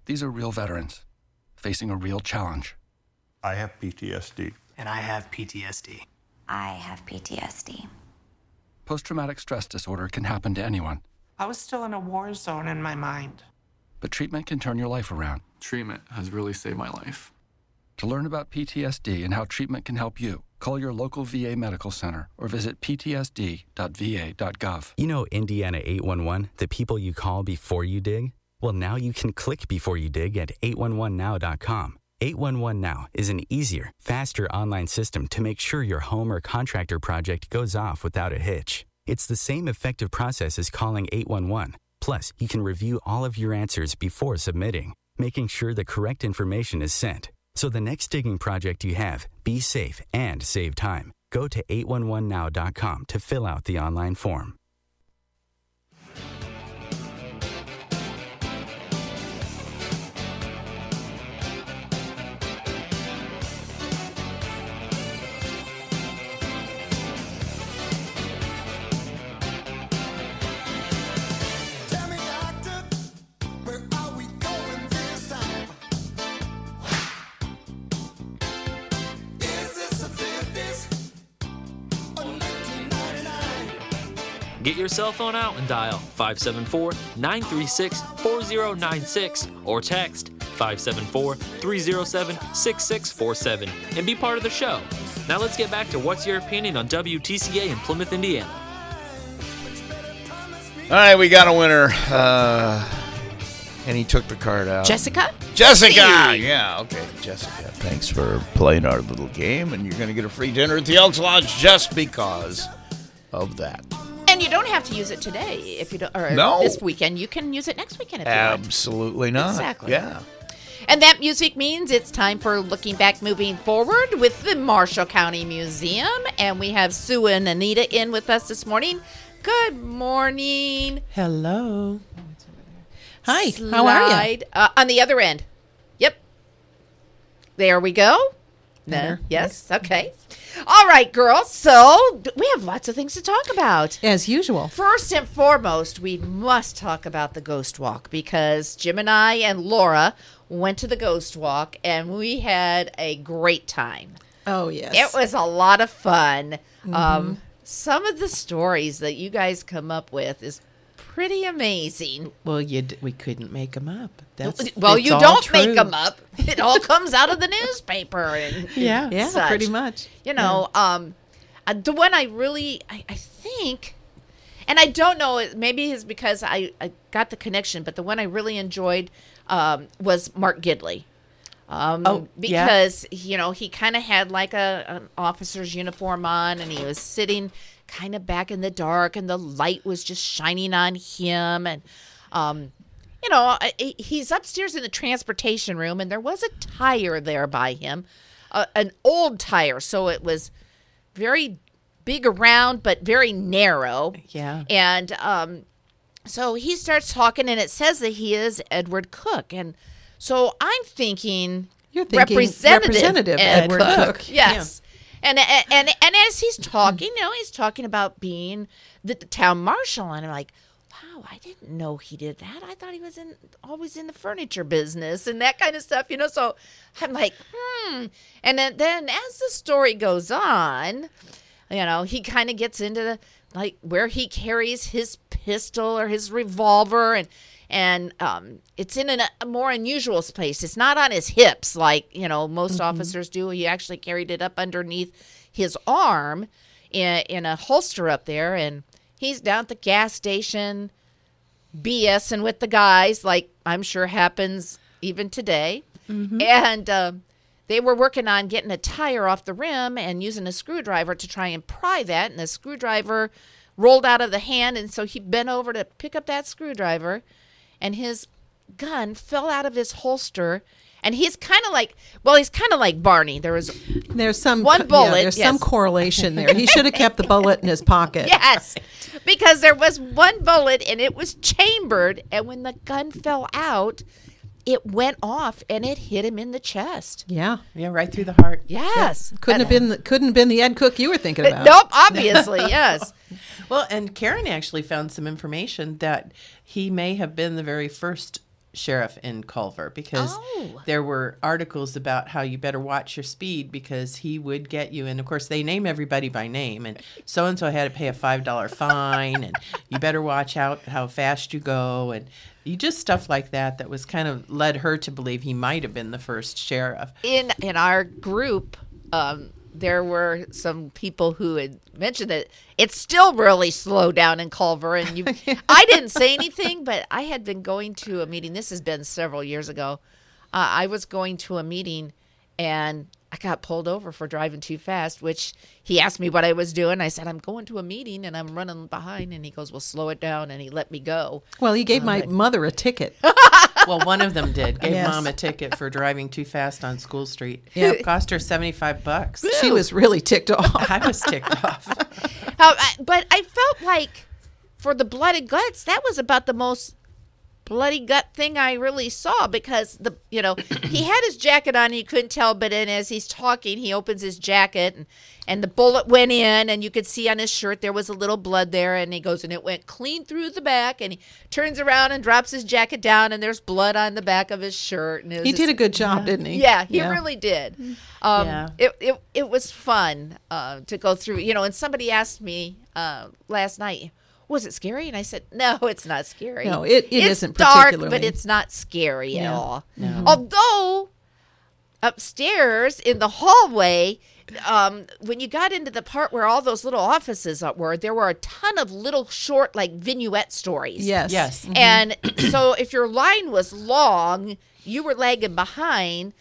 These are real veterans facing a real challenge. I have PTSD. And I have PTSD. I have PTSD. Post traumatic stress disorder can happen to anyone, I was still in a war zone in my mind. but treatment can turn your life around. Treatment has really saved my life. To learn about PTSD and how treatment can help you, call your local VA medical center or visit ptsd.va.gov. You know Indiana 811, the people you call before you dig? Well, now you can click before you dig at 811now.com. 811 Now is an easier, faster online system to make sure your home or contractor project goes off without a hitch. It's the same effective process as calling 811. Plus, you can review all of your answers before submitting, making sure the correct information is sent. So the next digging project you have, be safe and save time. Go to 811now.com to fill out the online form. Get your cell phone out and dial 574 936 4096 or text 574 307 6647 and be part of the show. Now let's get back to what's your opinion on WTCA in Plymouth, Indiana. All right, we got a winner. Uh, and he took the card out. Jessica? Jessica! Hey. Yeah, okay. Jessica, thanks for playing our little game. And you're going to get a free dinner at the Elks Lodge just because of that. And you don't have to use it today if you don't, or No. this weekend. You can use it next weekend if you want. Absolutely not. Exactly. Yeah. And that music means it's time for looking back, moving forward with the Marshall County Museum. And we have Sue and Anita in with us this morning. Good morning. Hello. Hi, how are you? Uh, on the other end. Yep. There we go. No. Better. Yes. Okay. All right, girls. So we have lots of things to talk about. As usual. First and foremost, we must talk about the Ghost Walk because Jim and I and Laura went to the Ghost Walk and we had a great time. Oh, yes. It was a lot of fun. Mm-hmm. Um, some of the stories that you guys come up with is pretty amazing. well, you d- we couldn't make them up. That's well, you don't make them up. It all comes out of the newspaper and Yeah, yeah, such. pretty much. You know, um, uh, the one I really, I, I think, and I don't know, maybe it's because I, I got the connection, but the one I really enjoyed um, was Mark Gidley. Um, Oh, yeah. because you know he kind of had like a an officer's uniform on, and he was sitting kind of back in the dark, and the light was just shining on him, and um, you know he's upstairs in the transportation room, and there was a tire there by him, uh, an old tire, so it was very big around but very narrow. Yeah. And um, so he starts talking, and it says that he is Edward Cook. And so I'm thinking, You're thinking Representative, Representative Ed Edward Cook. Cook. Yes. And, and and as he's talking, you know, he's talking about being the, the town marshal, and I'm like, wow, I didn't know he did that. I thought he was in always in the furniture business and that kind of stuff, you know. So I'm like, hmm. And then then as the story goes on, you know, he kind of gets into the like where he carries his pistol or his revolver and and um, it's in an, a more unusual place. It's not on his hips like you know most officers do. He actually carried it up underneath his arm in, in a holster up there, and he's down at the gas station BSing with the guys, like I'm sure happens even today. And um, they were working on getting a tire off the rim and using a screwdriver to try and pry that. And the screwdriver rolled out of the hand. And so he bent over to pick up that screwdriver, and his gun fell out of his holster and he's kind of like well, he's kind of like Barney. There was There's some One yeah, bullet, there's some correlation there. [LAUGHS] He should have kept the bullet in his pocket. yes, because there was one bullet and it was chambered, and when the gun fell out, it went off and it hit him in the chest. Yeah. Yeah, right through the heart. Yes, Couldn't have been the, couldn't have been the Ed Cook you were thinking about. Nope, obviously, [LAUGHS] yes. Well, and Karen actually found some information that he may have been the very first sheriff in Culver because Oh. there were articles about how you better watch your speed because he would get you. And of course, they name everybody by name, and so and so had to pay a five dollar fine, and you better watch out how fast you go, and you just stuff like that. That was kind of led her to believe he might have been the first sheriff. in in our group, um, there were some people who had mentioned that it's still really slow down in Culver, and you. [LAUGHS] I didn't say anything, but I had been going to a meeting. This has been several years ago. Uh, I was going to a meeting, and I got pulled over for driving too fast. Which he asked me what I was doing. I said I'm going to a meeting and I'm running behind, and he goes, "Well, slow it down," and he let me go. Well, he gave I'm my like, mother a ticket. [LAUGHS] Well, one of them did. Gave Yes. mom a ticket for driving too fast on School Street. [LAUGHS] Yep. Cost her 75 bucks. [LAUGHS] She was really ticked off. I was ticked off. How, I- uh, but I felt like for the blood and guts, that was about the most bloody gut thing I really saw because the you know [CLEARS THROAT] he had his jacket on and you couldn't tell, but then as he's talking, he opens his jacket and and the bullet went in and you could see on his shirt there was a little blood there and he goes and it went clean through the back and he turns around and drops his jacket down and there's blood on the back of his shirt and it was He just- did a good job, didn't he? yeah, he Yeah. really did. Um, Yeah. it, it it was fun uh, to go through. You know, and somebody asked me uh, last night, "Was it scary?" And I said, "No, it's not scary. No, it- it it's isn't dark, but it's not scary at all. No. Although upstairs in the hallway." Um, when you got into the part where all those little offices were, there were a ton of little short, like vignette stories. Yes. Yes. Mhm. And [CLEARS THROAT] so if your line was long, you were lagging behind.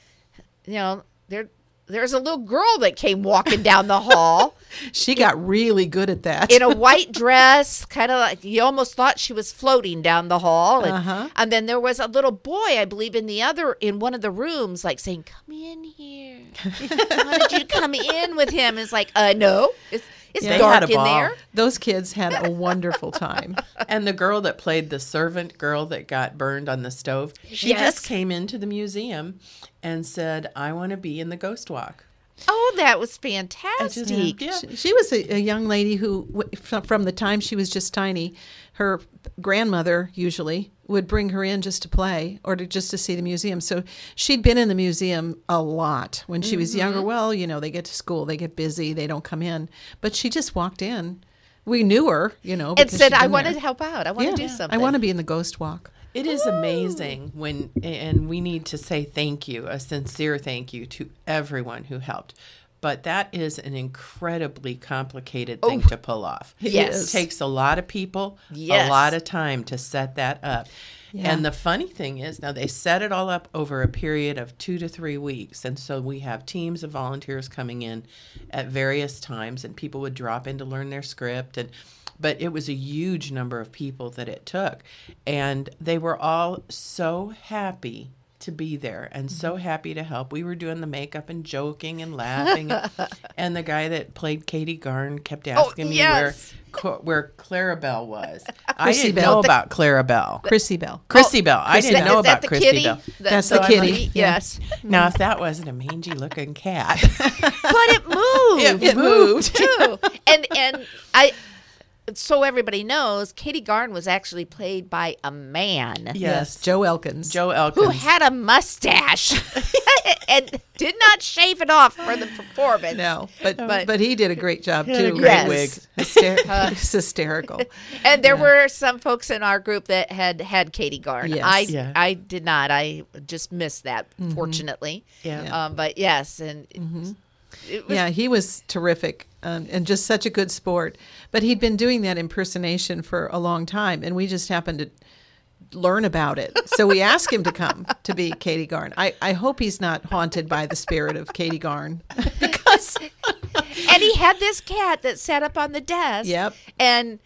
You know, there there's a little girl that came walking down the hall She got really good at that. in a [LAUGHS] white dress, kind of like you almost thought she was floating down the hall. And, Uh-huh. and then there was a little boy, I believe, in the other in one of the rooms, like saying, "Come in here. I wanted you to come in with him." It's like, uh, no, it's it's Yeah. They had dark a in ball. there. Those kids had a wonderful time. [LAUGHS] And the girl that played the servant girl that got burned on the stove, she Yes. just came into the museum and said, I want to be in the ghost walk. Oh, that was fantastic. Yeah. She, she was a, a young lady who, from, the time she was just tiny, her grandmother usually would bring her in just to play or to just to see the museum. So she'd been in the museum a lot when she was younger. Mm-hmm. Well, you know, they get to school, they get busy, they don't come in. But she just walked in. We knew her, you know, And said, "I want to help out. I want Yeah, to do something. I want to be in the ghost walk. It is amazing when, and we need to say thank you, a sincere thank you to everyone who helped. But that is an incredibly complicated thing to pull off. Oh, Yes. It takes a lot of people, Yes. a lot of time to set that up. Yeah. And the funny thing is, now they set it all up over a period of two to three weeks. And so we have teams of volunteers coming in at various times, and people would drop in to learn their script. And but it was a huge number of people that it took. And they were all so happy to be there and Mm-hmm. so happy to help. We were doing the makeup and joking and laughing. [LAUGHS] and the guy that played Katie Garn kept asking me Oh, yes. where where Clarabelle was. [LAUGHS] I didn't Bell. know about Clarabelle. Chrissy Bell. Chrissy Bell. I didn't that- know about Chrissy kitty? Bell. That- That's so the kitty. like, Yeah. Yes, [LAUGHS] Now, if that wasn't a mangy looking cat, but it moved. It moved. too. And and I, so everybody knows, Katie Garn was actually played by a man yes, Joe Elkins. Joe Elkins. who had a mustache [LAUGHS] and did not shave it off for the performance. No, but, But- but he did a great job had a too. great Yes. wig. [LAUGHS] Hyster- it's [LAUGHS] uh, hysterical. And there were some folks in our group that had had Katie Garn. Yes. I Yeah. I did not. I just missed that, mm-hmm. fortunately. Yeah. Um, but yes, and mm-hmm. it was Yeah, he was terrific um, and just such a good sport. But he'd been doing that impersonation for a long time, and we just happened to learn about it. So we asked him to come to be Katie Garn. I, I hope he's not haunted by the spirit of Katie Garn [LAUGHS] because and he had this cat that sat up on the desk. Yep. And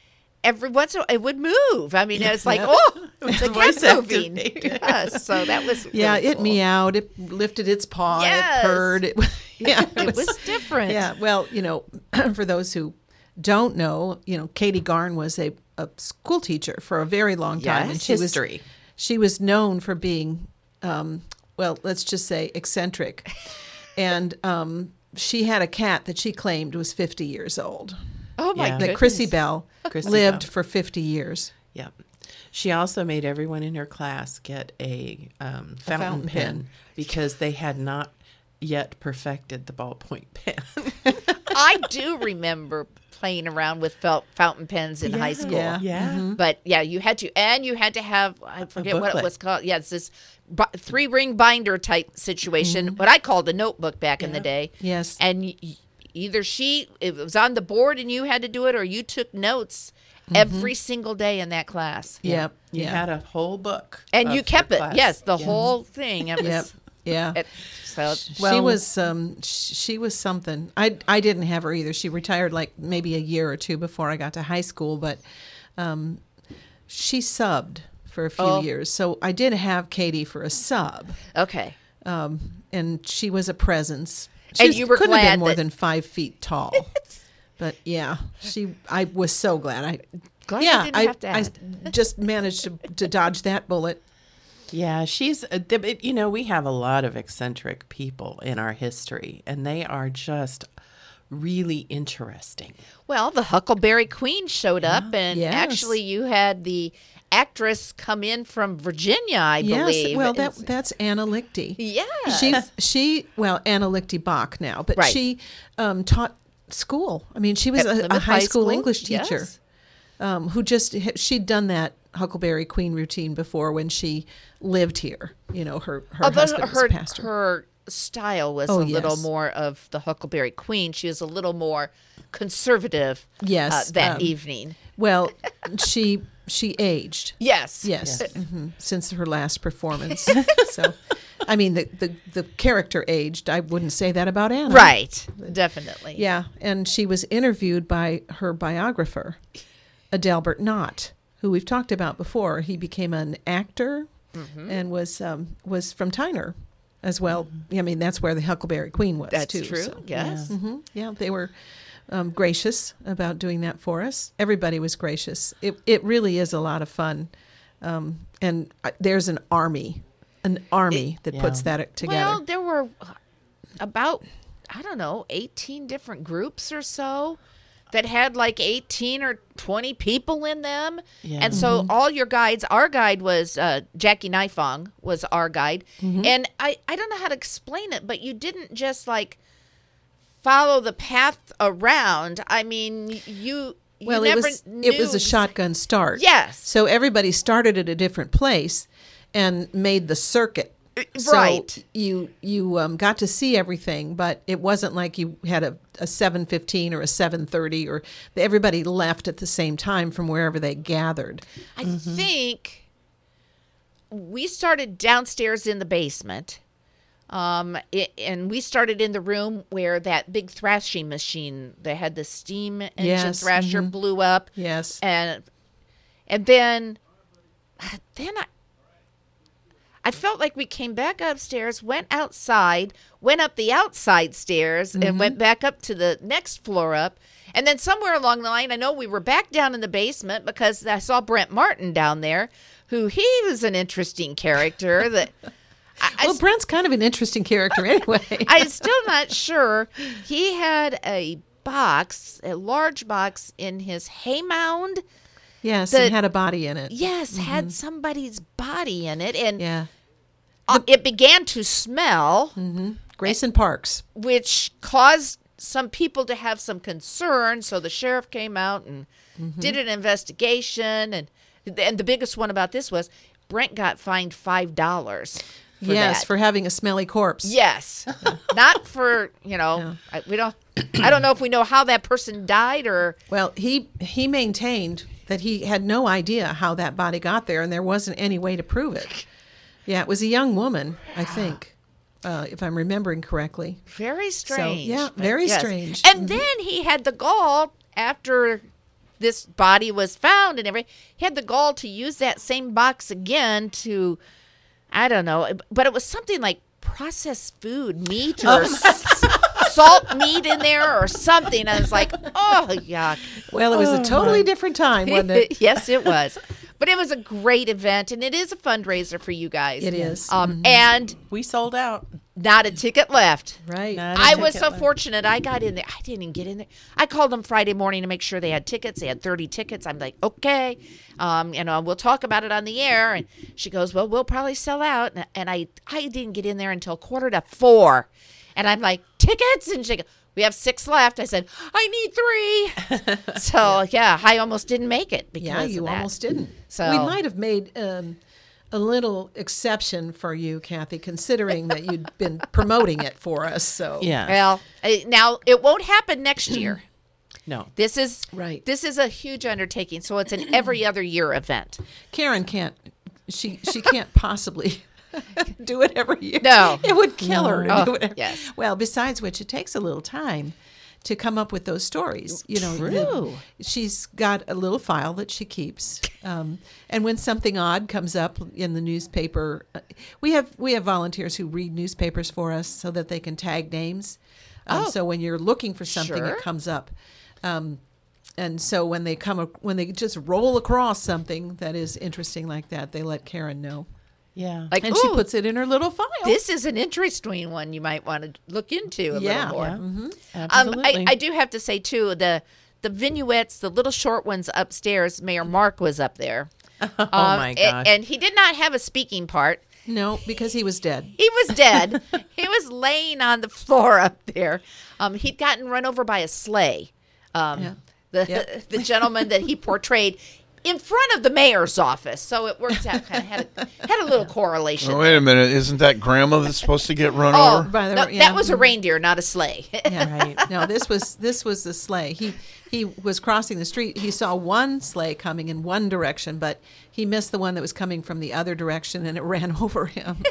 every once in a while it would move. I mean, it's like, Yeah. oh, [LAUGHS] it's again voice moving. Yes, so that was Yeah, really it cool. meowed. It lifted its paw. Yes. It purred. It, [LAUGHS] yeah, It was different. Yeah. Well, you know, [CLEARS THROAT] for those who don't know, you know, Katie Garn was a, a school teacher for a very long time, and Yes, she history. was she was known for being, um, well, let's just say eccentric, and um, she had a cat that she claimed was fifty years old. Oh my Yeah. That Chrissy. Bell Chrissy lived Bell. for fifty years. Yep. She also made everyone in her class get a, um, fountain, fountain pen, pen. because they had not yet perfected the ballpoint pen. [LAUGHS] I do remember playing around with felt fountain pens in high school. Yeah. yeah. Mm-hmm. But yeah, you had to, and you had to have, I forget what it was called. Yeah, it's this bi- three ring binder type situation, mm-hmm. what I called a notebook back in the day. Yes. And y- y- either she, it was on the board and you had to do it, or you took notes mm-hmm. every single day in that class. Yep. You yeah. had a whole book. And you kept it. class. Yes, the Yes. whole thing. It was, Yep. Yeah. it, so, she was um she was something. I I didn't have her either. She retired like maybe a year or two before I got to high school, but um she subbed for a few Oh. years. So I did have Katie for a sub. okay. Um and she was a presence. She And was- you were couldn't have been more that- than five feet tall. [LAUGHS] but yeah, she I was so glad I Glad you yeah, didn't I, have to I just managed to, to dodge that bullet. Yeah, she's, a, you know, we have a lot of eccentric people in our history, and they are just really interesting. Well, the Huckleberry Queen showed up, and Yes. actually, you had the actress come in from Virginia, I believe. Yes, well, that that's Anna Lichty. Yeah. she [LAUGHS] she well Anna Lichty Bach now, but Right. she um, taught school. I mean, she was a, a high High school, School? English teacher Yes. um, who just she'd done that Huckleberry Queen routine before when she lived here. You know, her her husband was her a pastor. her style was Oh, a little more of the Huckleberry Queen. She was a little more conservative. Yes, uh, that um, evening. well, [LAUGHS] she she aged. Yes, Yes, mhm, since her last performance. [LAUGHS] so, I mean, the, the the character aged. I wouldn't say that about Anna. right, definitely. Yeah, and she was interviewed by her biographer, Adelbert Knott, who we've talked about before. He became an actor Mm-hmm. and was um, was from Tyner as well. I mean, that's where the Huckleberry Queen was That's too. true. so- Yes. Mhm. Yeah, they were um, gracious about doing that for us. Everybody was gracious. It it really is a lot of fun, um, and uh, there's an army, an army that puts that together. Well, there were about I don't know, 18 different groups or so that had like 18 or 20 people in them. Yeah. And so Mm-hmm. all your guides, our guide was uh, Jackie Nifong was our guide. Mm-hmm. And I, I don't know how to explain it, but you didn't just like follow the path around. I mean, you, you Well, never it was it was a shotgun start. Yes. So everybody started at a different place and made the circuit. So right. You you um, got to see everything, but it wasn't like you had a, a seven fifteen or a seven thirty or everybody left at the same time from wherever they gathered. I think we started downstairs in the basement. Um, it, and we started in the room where that big thrashing machine that had the steam engine Yes, thrasher mhm. blew up. Yes. And and then then I I felt like we came back upstairs, went outside, went up the outside stairs, and mm-hmm. went back up to the next floor up. And then somewhere along the line, I know we were back down in the basement because I saw Brent Martin down there, who he was an interesting character that I, I well, Brent's kind of an interesting character [LAUGHS] anyway. I'm still not sure. He had a box, a large box in his hay mound. yes, the- and had a body in it. Yes, had mm-hmm. somebody's body in it, and Yeah. Uh, it began to smell, Grayson Parks. which caused some people to have some concern. So the sheriff came out and did an investigation, and and the biggest one about this was Brent got fined five dollars. For yes, that. for having a smelly corpse. Yes, [LAUGHS] not for you know. I, we don't. I don't know if we know how that person died or. Well, he he maintained that he had no idea how that body got there, and there wasn't any way to prove it. Yeah, it was a young woman, I think, uh, if I'm remembering correctly. Very strange. yeah, very yes. strange. And then he had the gall after this body was found and everything. He had the gall to use that same box again to, I don't know, but it was something like processed food, meat or s- [LAUGHS] salt meat in there or something. I was like, oh, yuck. Well, it was a totally different time, wasn't it? [LAUGHS] yes, it was. But it was a great event, and it is a fundraiser for you guys. It is. Um, And We sold out. not a ticket left. Right. I was so left. fortunate. I got in there. I didn't even get in there. I called them Friday morning to make sure they had tickets. They had 30 tickets. I'm like, okay. Um, you know, we'll talk about it on the air. And she goes, well, we'll probably sell out. And, and I, I didn't get in there until quarter to four. And I'm like, tickets? And she goes, we have six left. I said, I need three. [LAUGHS] so, yeah. I almost didn't make it because Yeah, of you that. almost didn't. So- we might have made um, a little exception for you, Kathy, considering that you'd [LAUGHS] been promoting it for us. So Yeah. Well, now it won't happen next year. [CLEARS THROAT] No. This is Right. This is a huge undertaking, so it's an every other year event. Karen can't. She she can't possibly. [LAUGHS] do it every year. No. it would kill her to Oh, do it. every- yes. Well, besides which, it takes a little time to come up with those stories. You know, True. she's got a little file that she keeps, um, and when something odd comes up in the newspaper, uh, we have we have volunteers who read newspapers for us so that they can tag names. Um, Oh. So when you're looking for something, Sure. it comes up. Um, and so when they come when they just roll across something that is interesting like that, they let Karen know. Yeah. Like, and she puts it in her little file. This is an interesting one. You might want to look into a Yeah. little more. Yeah. Um, Absolutely. I, I do have to say too the the vignettes, the little short ones upstairs. Mayor Mark was up there. [LAUGHS] oh Um, my a- gosh. and he did not have a speaking part. No, because he was dead. He was dead. [LAUGHS] he was laying on the floor up there. Um, he'd gotten run over by a sleigh. Um, Yeah. The Yep. [LAUGHS] the gentleman that he portrayed in front of the mayor's office. So it works out. Kind of had a, had a little correlation. Oh, wait a minute. Isn't that grandma that's supposed to get run Oh, over? By the no, yeah. that was a reindeer, not a sleigh. [LAUGHS] Yeah. Right. No, this was this was the sleigh. He he was crossing the street. He saw one sleigh coming in one direction, but he missed the one that was coming from the other direction, and it ran [LAUGHS] over him.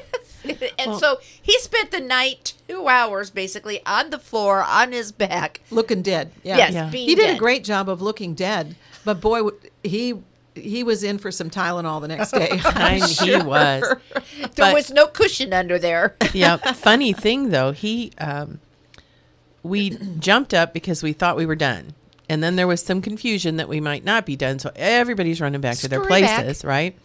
[LAUGHS] and so he spent the night, two hours basically, on the floor on his back. looking dead. Yeah. Yes, Yeah. being he did dead. a great job of looking dead, but boy, he he was in for some Tylenol the next day. [LAUGHS] I'm And he was. There But- was no cushion under there. [LAUGHS] yeah. Funny [LAUGHS] thing though, he um, we jumped up because we thought we were done. And then there was some confusion that we might not be done, so everybody's running back to their Scurry back. places, right?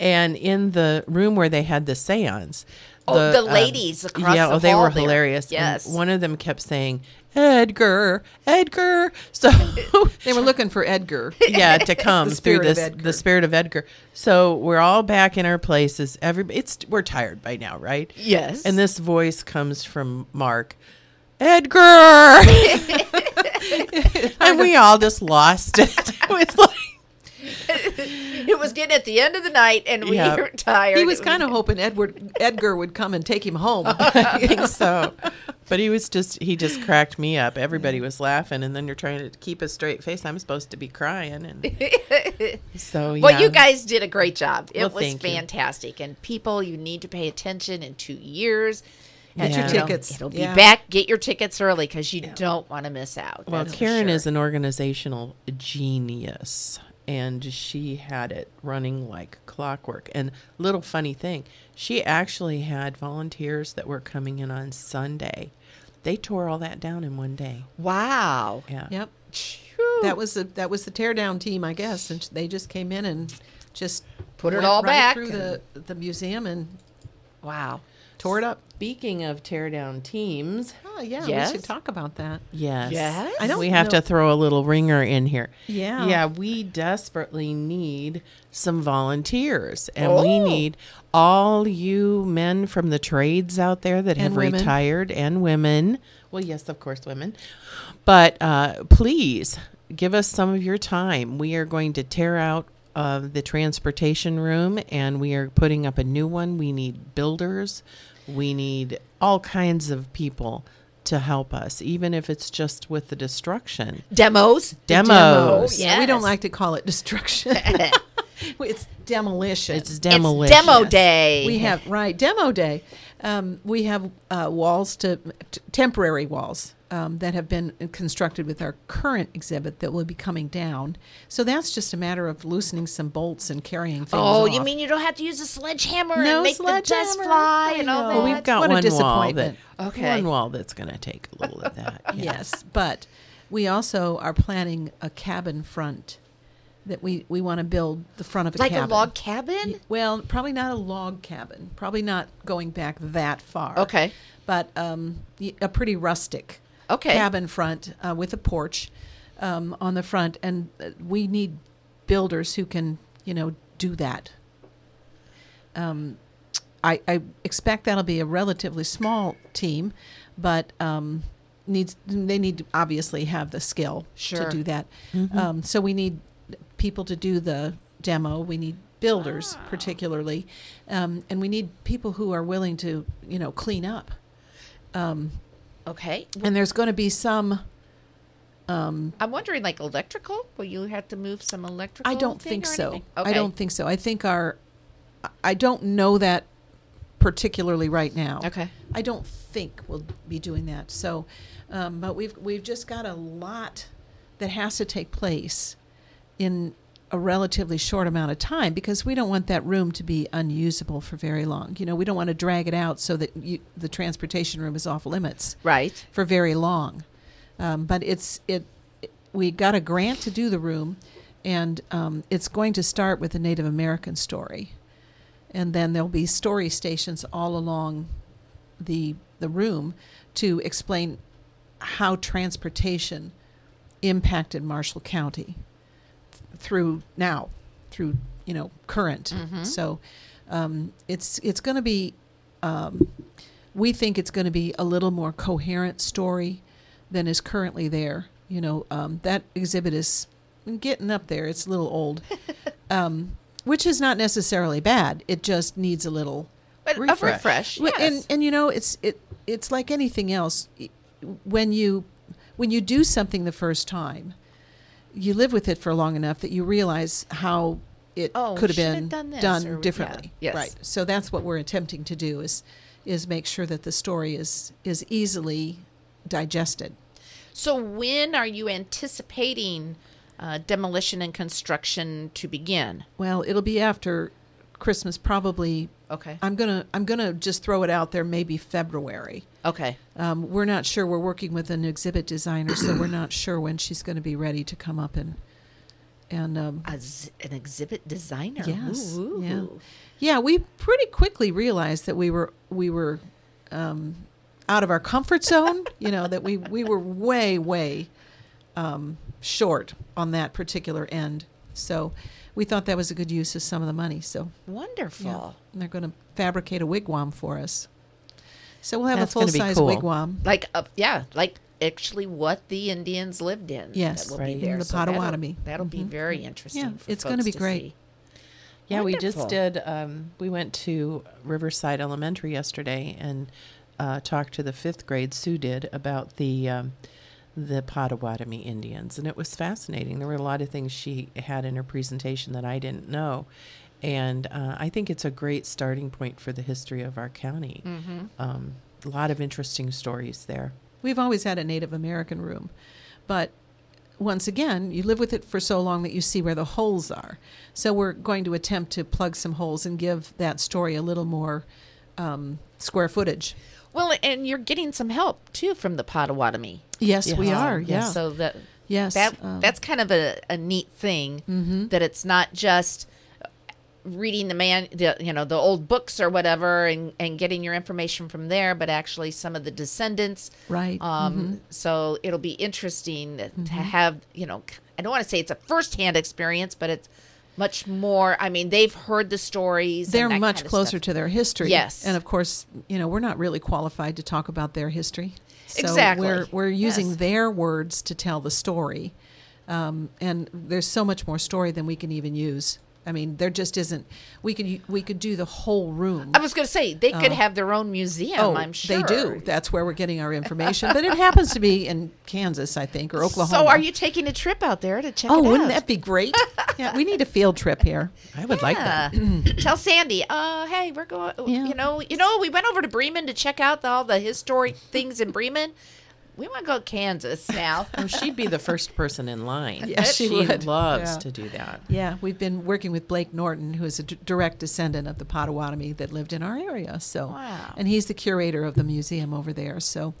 And in the room where they had the seance, Oh, the um, ladies across yeah, the oh, they were there. hilarious. And Yes. one of them kept saying, "Edgar, Edgar." So [LAUGHS] They were looking for Edgar. yeah to come [LAUGHS] through this the spirit of Edgar. So we're all back in our places. Every it's we're tired by now, right? Yes. And this voice comes from Mark, Edgar, [LAUGHS] and we all just lost it. It was like it was getting at the end of the night, and we Yeah. were tired. He was kind of hoping Edward Edgar would come and take him home. [LAUGHS] I think so. But he was just he just cracked me up. Everybody was laughing, and then you're trying to keep a straight face. I'm supposed to be crying, and [LAUGHS] so yeah. Well, you guys did a great job. It Well, was thank you. fantastic. And people, you need to pay attention in two years. Get Yeah. your It'll- tickets. It'll be Yeah. back. Get your tickets early because you don't want to miss out. Well, Karen sure. is an organizational genius, and she had it running like clockwork. And little funny thing, she actually had volunteers that were coming in on Sunday. They tore all that down in one day. Wow. Yeah. Yep. Phew. That was the that was the teardown team, I guess, and they just came in and just Put it went all right back through the the museum and wow. Tore it up. Speaking of tear down teams, Oh yeah, Yes? we should talk about that. yes, Yes? I don't we have know- to throw a little ringer in here. Yeah. yeah, we desperately need some volunteers, and we Oh. need all you men from the trades out there that have women. retired and women. Well, yes, of course, women, but uh, please give us some of your time. We are going to tear out. Uh, the transportation room, and we are putting up a new one. We need builders. We need all kinds of people to help us, even if it's just with the destruction. Demos. Demos. Yes. We don't like to call it destruction. [LAUGHS] [LAUGHS] it's demolition. It's demolition. It's demo day. We have right demo day. Um, we have uh, walls to t- temporary walls um, that have been constructed with our current exhibit that will be coming down. So that's just a matter of loosening some bolts and carrying things. Oh, you mean you don't have to use a sledgehammer No and make the dust fly I and all know. that? Well, we've got What a one wall that. Okay. one wall that's going to take a little of that. [LAUGHS] yeah. Yes, but we also are planning a cabin front that we, we want to build the front of a like cabin. a log cabin? Well, probably not a log cabin. Probably not going back that far. Okay. But um, y- a pretty rustic Okay. cabin front uh, with a porch um, on the front, and uh, we need builders who can, you know, do that. Um, I, I expect that'll be a relatively small team, but um, needs they need to obviously have the skill Sure. to do that. Mhm. Um, so we need people to do the demo. We need builders, particularly, um, and we need people who are willing to, you know, clean up. Um, Okay. and there's going to be some. Um, I'm wondering, like electrical? Will you have to move some electrical? I don't think so. anything? I don't think so. I think our. I don't know that particularly right now. Okay. I don't think we'll be doing that. So, um, but we've we've just got a lot that has to take place in a relatively short amount of time because we don't want that room to be unusable for very long. You know, we don't want to drag it out so that you, the transportation room is off limits Right. for very long. Um, but it's it, it- We got a grant to do the room, and um, it's going to start with a Native American story, and then there'll be story stations all along the the room to explain how transportation impacted Marshall County through now, through you know current. Mhm. So um, it's it's going to be. Um, we think it's going to be a little more coherent story than is currently there. You know, um, that exhibit is getting up there. It's a little old, [LAUGHS] um, which is not necessarily bad. It just needs a little But a refresh, yes. And and you know, it's it it's like anything else. When you when you do something the first time, you live with it for long enough that you realize how it Oh, could have should have been done this, done or- yeah, differently. yes. Right. So that's what we're attempting to do is is make sure that the story is is easily digested. So when are you anticipating uh, demolition and construction to begin? Well, it'll be after Christmas, probably. Okay. I'm gonna I'm gonna just throw it out there. Maybe February. Okay. Um, we're not sure. We're working with an exhibit designer, so we're not sure when she's going to be ready to come up and and um, A z- an exhibit designer. yes, Ooh. yeah, yeah. We pretty quickly realized that we were we were um, out of our comfort zone. you know that we we were way way um, short on that particular end. So we thought that was a good use of some of the money. So Wonderful. yeah, and they're going to fabricate a wigwam for us. So we'll have That's a full be size cool. wigwam. Like uh, yeah, like actually what the Indians lived in. Yes, that will right. be there. In the So that'll- Potawatomi. That'll, be Mhm. very interesting. Yeah, for it's gonna be great. see. Yeah, we just did. Um, we went to Riverside Elementary yesterday and uh, talked to the fifth grade. Sue did about the um, the Potawatomi Indians, and it was fascinating. There were a lot of things she had in her presentation that I didn't know, and uh, I think it's a great starting point for the history of our county. Mhm. Um, a lot of interesting stories there. We've always had a Native American room, but once again, you live with it for so long that you see where the holes are. So we're going to attempt to plug some holes and give that story a little more um, square footage. Well, and you're getting some help too from the Potawatomi. Yes, we are. Yeah. So that Yes, that um, that's kind of a, a neat thing Mhm. that it's not just reading the man the you know the old books or whatever and and getting your information from there but actually some of the descendants Right, um mhm. so it'll be interesting to Mhm. have you know i don't want to say it's a first-hand experience but it's much more i mean they've heard the stories They're much kind of closer stuff. to their history. Yes. And of course, you know, we're not really qualified to talk about their history. So Exactly. We're, we're using Yes. their words to tell the story. Um, and there's so much more story than we can even use. I mean, there just isn't. We could we could do the whole room. i was going to say they could Uh, have their own museum oh, i'm sure they do. That's where we're getting our information. but it happens to be in Kansas, I think, or [LAUGHS] Oklahoma. so are you taking a trip out there to check Oh, it wouldn't out? that be great? [LAUGHS] yeah, we need a field trip here. I would like that. [CLEARS THROAT] Tell Sandy, uh, hey, we're going. You know, you know, we went over to Bremen to check out the, all the historic things in Bremen. We want to go to Kansas now. [LAUGHS] Oh, she'd be the first person in line. [LAUGHS] Yeah, she she would. loves Yeah. to do that. Yeah, we've been working with Blake Norton, who is a d- direct descendant of the Potawatomi that lived in our area. So, Wow. and he's the curator of the museum over there. So,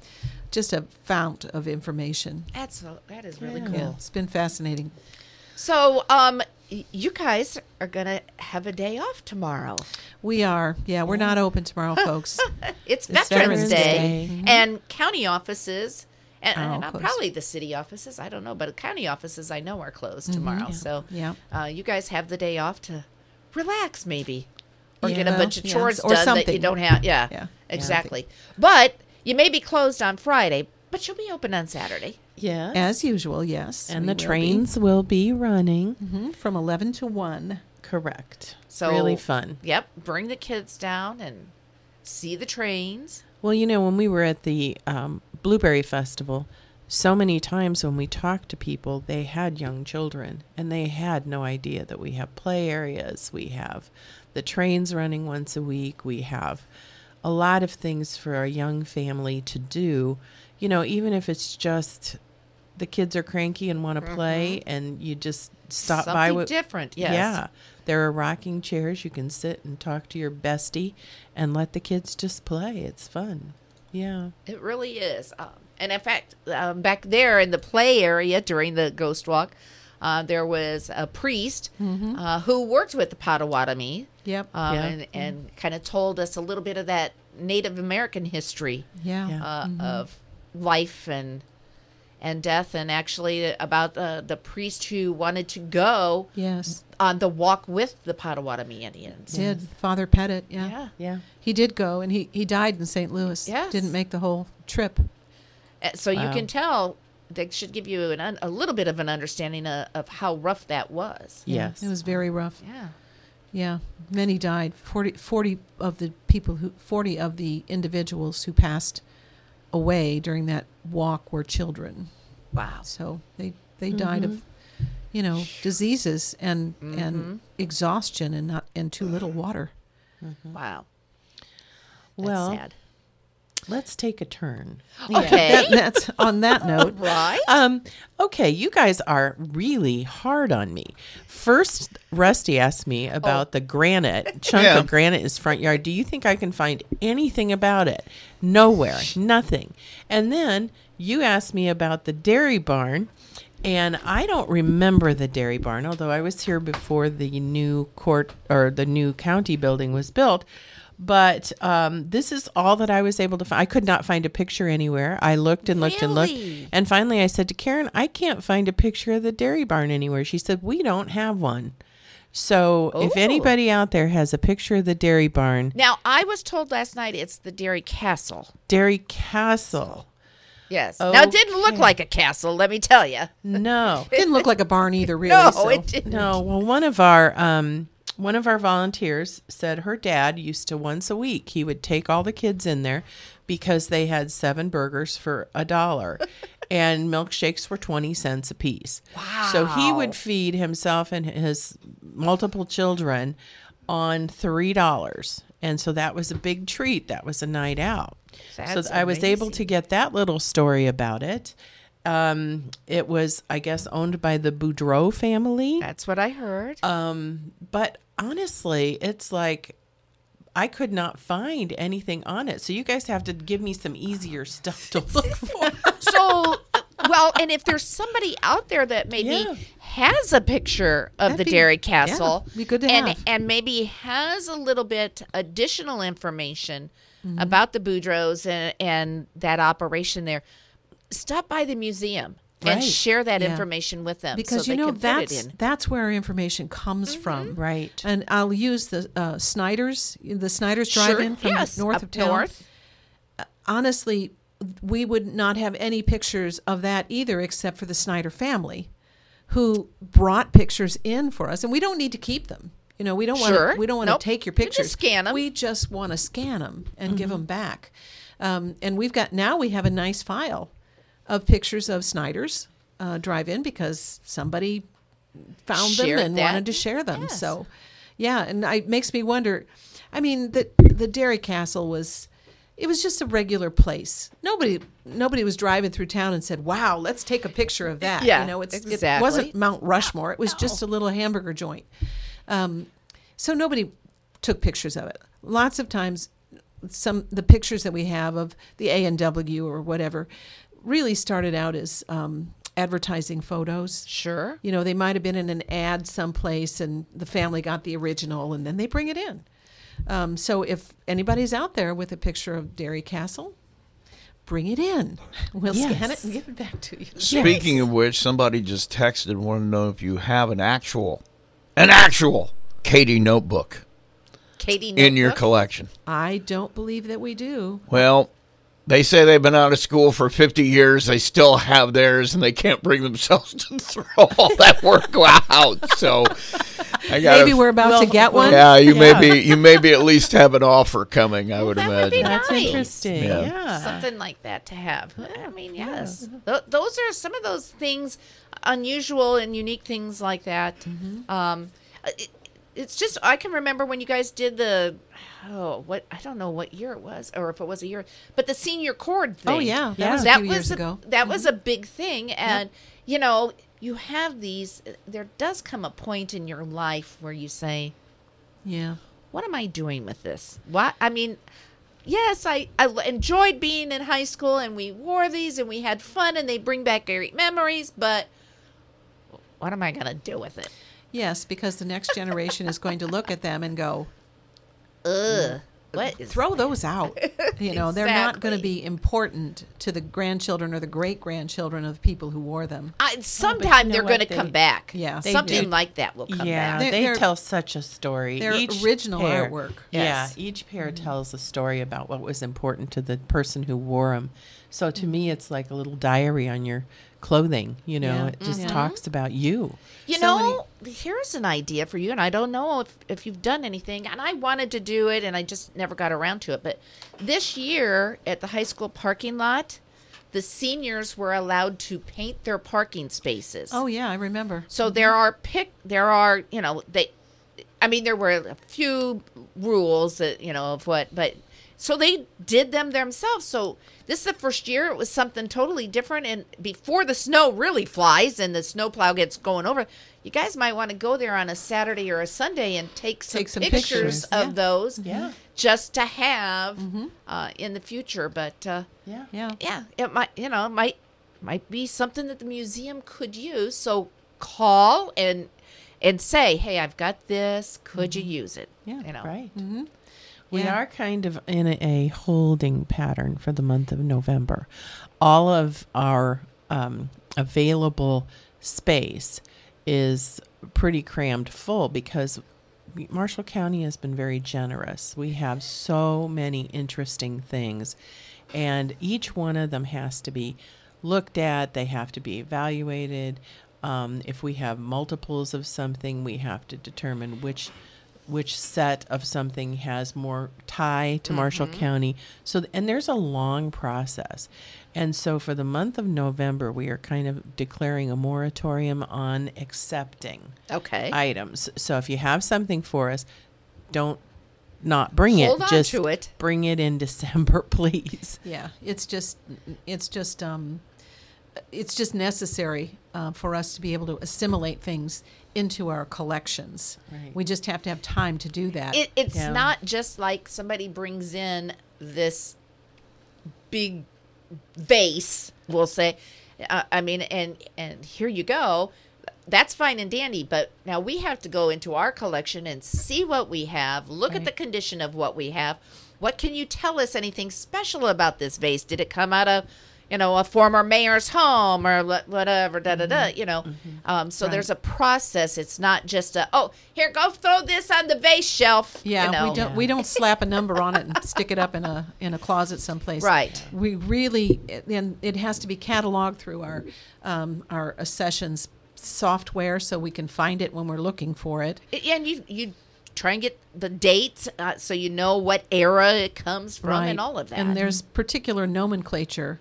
just a fount of information. That's so, that is really Yeah, cool. it's been fascinating. So, um, y- you guys are gonna have a day off tomorrow. We are, yeah, we're not open tomorrow, folks. [LAUGHS] It's, It's Veterans, Veterans Day, Day. Mhm. and county offices, and, and uh, probably the city offices. I don't know, but county offices I know are closed Mhm. tomorrow. Yeah. So, Yeah. uh, you guys have the day off to relax, maybe, or get a bunch of yeah, chores or done that you don't have. Yeah, Yeah. exactly. But you may be closed on Friday, but you'll be open on Saturday. Yes. As usual, yes. and the will be. trains will be running. Mhm, from 11 to 1. Correct. So really fun. Yep, bring the kids down and see the trains. Well, you know, when we were at the um, Blueberry Festival, so many times when we talked to people, they had young children and they had no idea that we have play areas. We have the trains running once a week. We have a lot of things for a young family to do. You know, even if it's just the kids are cranky and want to play and you just stop by Mm-hmm. Something with different, yes. Yeah. There are rocking chairs. You can sit and talk to your bestie and let the kids just play. It's fun. Yeah. It really is. Um, and in fact, um, back there in the play area during the ghost walk, uh, there was a priest Mhm. uh, who worked with the Potawatomi. Yep. Um, Yeah. And, and kind of told us a little bit of that Native American history Yeah. Uh, Mhm. of life and and death, and actually about uh, the priest who wanted to go Yes. on the walk with the Potawatomi Indians. Did Father Petit, yeah. Yeah. Yeah. He did go and he, he died in St. Louis. Yes. Didn't make the whole trip. Uh, So you can tell that should give you an un- a little bit of an understanding of, of how rough that was. Yes. It was very rough. Yeah. Yeah. Many died. 40, 40 of the people who 40 of the individuals who passed away during that walk were children. Wow. So they they died of mm-hmm. you know, diseases and and mm-hmm. exhaustion and not and too little water. Mm-hmm. Wow. That's Well, sad. Let's take a turn. Okay. That, that's on that [LAUGHS] note. right. Um, okay, you guys are really hard on me. First, Rusty asked me about the granite chunk Yeah. of granite in his front yard. Do you think I can find anything about it? Nowhere, nothing. And then you asked me about the dairy barn, and I don't remember the dairy barn, although I was here before the new court or the new county building was built. But um, this is all that I was able to find. I could not find a picture anywhere. I looked and looked and looked. And finally, I said to Karen, I can't find a picture of the dairy barn anywhere. She said, We don't have one. So if Oh. anybody out there has a picture of the dairy barn, Now I was told last night it's the Dairy Castle. Dairy Castle. Yes. Now it didn't look like a castle, let me tell you. No. It [LAUGHS] didn't look like a barn either, really. No, so. it didn't. No, well, one of our um, one of our volunteers said her dad used to once a week he would take all the kids in there because they had seven burgers for a dollar [LAUGHS] and milkshakes were 20 cents a piece. Wow. So he would feed himself and his multiple children on $3. And so that was a big treat. That was a night out. That's so I was able to get that little story about it. Um, it was, I guess, owned by the Boudreau family. That's what I heard. Um, but honestly, it's like I could not find anything on it. So you guys have to give me some easier stuff to [LAUGHS] look for. so well, and if there's somebody out there that maybe Yeah. has a picture of That'd the be- Dairy yeah, Castle, be good to and have. and maybe has a little bit additional information Mm-hmm. about the Boudreaux and, and that operation there, stop by the museum and Right. share that Yeah. information with them because so you they know can put it that's. Mm-hmm. that's where our information comes from. right. And I'll use the uh, Snyder's, the Snyder's Sure, Drive-In from yes, north of town. north. Honestly, we would not have any pictures of that either, except for the Snyder family, who brought pictures in for us, and we don't need to keep them. You know, we don't want Sure. to. We don't want Nope. to take your You pictures. scan 'em. We just want to scan them and give Mm-hmm. them back. Um, and we've got now we have a nice file of pictures of Snyder's uh, drive-in because somebody found Shared them and that. wanted to share them. Yes. So, yeah, and I, it makes me wonder. I mean, the the Dairy Castle was, it was just a regular place. Nobody nobody was driving through town and said, "Wow, let's take a picture of that." Yeah, you know, it's it wasn't Mount Rushmore. It was just a little hamburger joint. Um, so nobody took pictures of it. Lots of times, some the pictures that we have of the A and W or whatever really started out as um, advertising photos. Sure. You know, they might have been in an ad someplace, and the family got the original, and then they bring it in. Um, so if anybody's out there with a picture of Dairy Castle, bring it in. [LAUGHS] We'll scan it and give it back to you. Speaking of which, somebody just texted and wanted to know if you have an actual, an actual Katie notebook Katie in your collection. I don't believe that we do. Well, they say they've been out of school for 50 years. They still have theirs, and they can't bring themselves [LAUGHS] to throw all that work out. So, I got Maybe we're about to get one. Yeah, you Yeah. may be. You maybe at least have an offer coming. I would that would be. That's nice. interesting. Yeah. Yeah. something like that to have. I mean, yes, Th- those are some of those things, unusual and unique things like that. Mm-hmm. Um, it, it's just I can remember when you guys did the oh what I don't know what year it was or if it was a year, but the senior chord oh, thing. Oh, yeah, that Yeah. was a that few was years a, ago. That was a mm-hmm. big thing, and you know you have these. There does come a point in your life where you say, Yeah. what am I doing with this? What I mean, yes, I, I enjoyed being in high school and we wore these and we had fun and they bring back great memories, but what am I going to do with it? Yes, because the next generation is going to look at them and go, Ugh. What is throw those out. [LAUGHS] You know, they're not going to Exactly. be important to the grandchildren or the great grandchildren of people who wore them. I, sometime know they're what? going to They- come back. Yeah. They Something do. like that will come yeah, back. They're- they they're- tell such a story. they're each original pair, artwork. Yeah, each pair mm-hmm. tells a story about what was important to the person who wore them. So to me, it's like a little diary on your clothing. You know, Yeah. it just Mhm. talks about you. You So know, here's an idea for you, and I don't know if, if you've done anything, and I wanted to do it, and I just never got around to it. But this year at the high school parking lot, the seniors were allowed to paint their parking spaces. Oh yeah, I remember. So there are pick, there are you know they, I mean there were a few rules that you know of what, but so they did them themselves. So this is the first year it was something totally different, and before the snow really flies and the snowplow gets going over, you guys might want to go there on a Saturday or a Sunday and take some, Take some pictures, pictures, of yeah. those, Yeah. just to have uh, in the future. But uh, Yeah. Yeah. yeah, it might you know might might be something that the museum could use. So call and and say, hey, I've got this. Could you use it? Yeah, you know, right. Mm-hmm. We Yeah. are kind of in a, a holding pattern for the month of November. All of our um, available space is pretty crammed full because Marshall County has been very generous. We have so many interesting things, and each one of them has to be looked at, they have to be evaluated. Um, if we have multiples of something, we have to determine which which set of something has more tie to Marshall County. So, and there's a long process. And so for the month of November, we are kind of declaring a moratorium on accepting Okay. items. So if you have something for us, don't not bring Hold it. on Just to it. bring it in [LAUGHS] December, please. Yeah, it's just it's just um, it's just necessary uh, for us to be able to assimilate things into our collections. Right. We just have to have time to do that. It, it's Yeah. not just like somebody brings in this big vase, we'll say. Uh, I mean, and and here you go. That's fine and dandy, but now we have to go into our collection and see what we have. Look at the condition of what we have. What can you tell us? Anything special about this vase? Did it come out of, you know, a former mayor's home or whatever? Da da da. You know, um, so there's a process. It's not just a oh here go throw this on the vase shelf. yeah, you know? we don't we don't slap a number on it and stick it up in a in a closet someplace. Right. We really and it has to be cataloged through our um, our accessions software so we can find it when we're looking for it. And you you try and get the dates uh, so you know what era it comes from and all of that. And there's particular nomenclature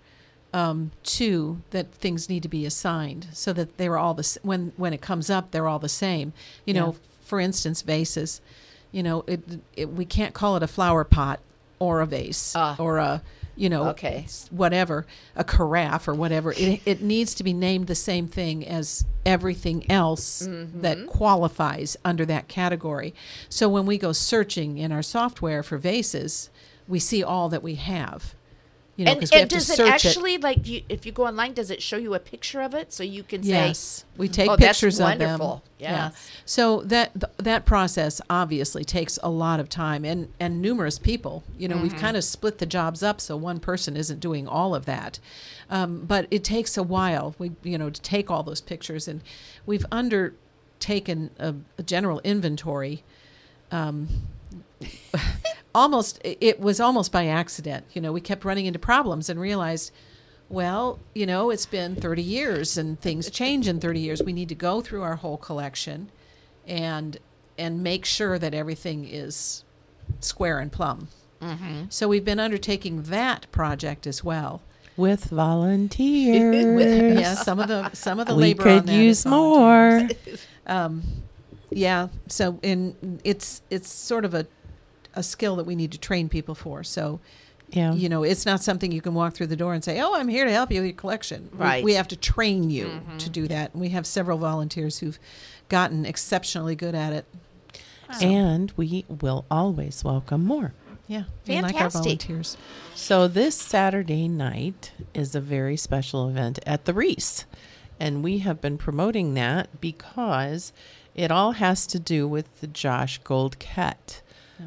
um, too that things need to be assigned so that they're all the when when it comes up they're all the same. You know, for instance, vases. You know, it, it we can't call it a flower pot or a vase Ah. or a you know Okay. whatever a carafe or whatever it, it needs to be named the same thing as everything else Mm-hmm. that qualifies under that category so when we go searching in our software for vases we see all that we have you know and and does it actually like you, if you go online, does it show you a picture of it so you can Yes, say, we take oh, pictures of them. wonderful. Yeah. Yes. So that th- that process obviously takes a lot of time and and numerous people. You know, we've Mhm. kind of split the jobs up so one person isn't doing all of that. Um, but it takes a while. We you know to take all those pictures and we've undertaken a, a general inventory. Um, almost it was almost by accident you know we kept running into problems and realized well you know it's been 30 years and things change in 30 years we need to go through our whole collection and and make sure that everything is square and plumb Mhm. so we've been undertaking that project as well with [LAUGHS] volunteers. With- yeah, some of the some of the we labor on could that use more. um, yeah, so in it's it's sort of a a skill that we need to train people for. So, Yeah. you know, it's not something you can walk through the door and say, "Oh, I'm here to help you with your collection." Right. We, have to train you mm-hmm. to do that, and we have several volunteers who've gotten exceptionally good at it. So, And we will always welcome more. yeah, we like our Fantastic. volunteers. So this Saturday night is a very special event at the Rees. And we have been promoting that because it all has to do with the Josh Goldkette.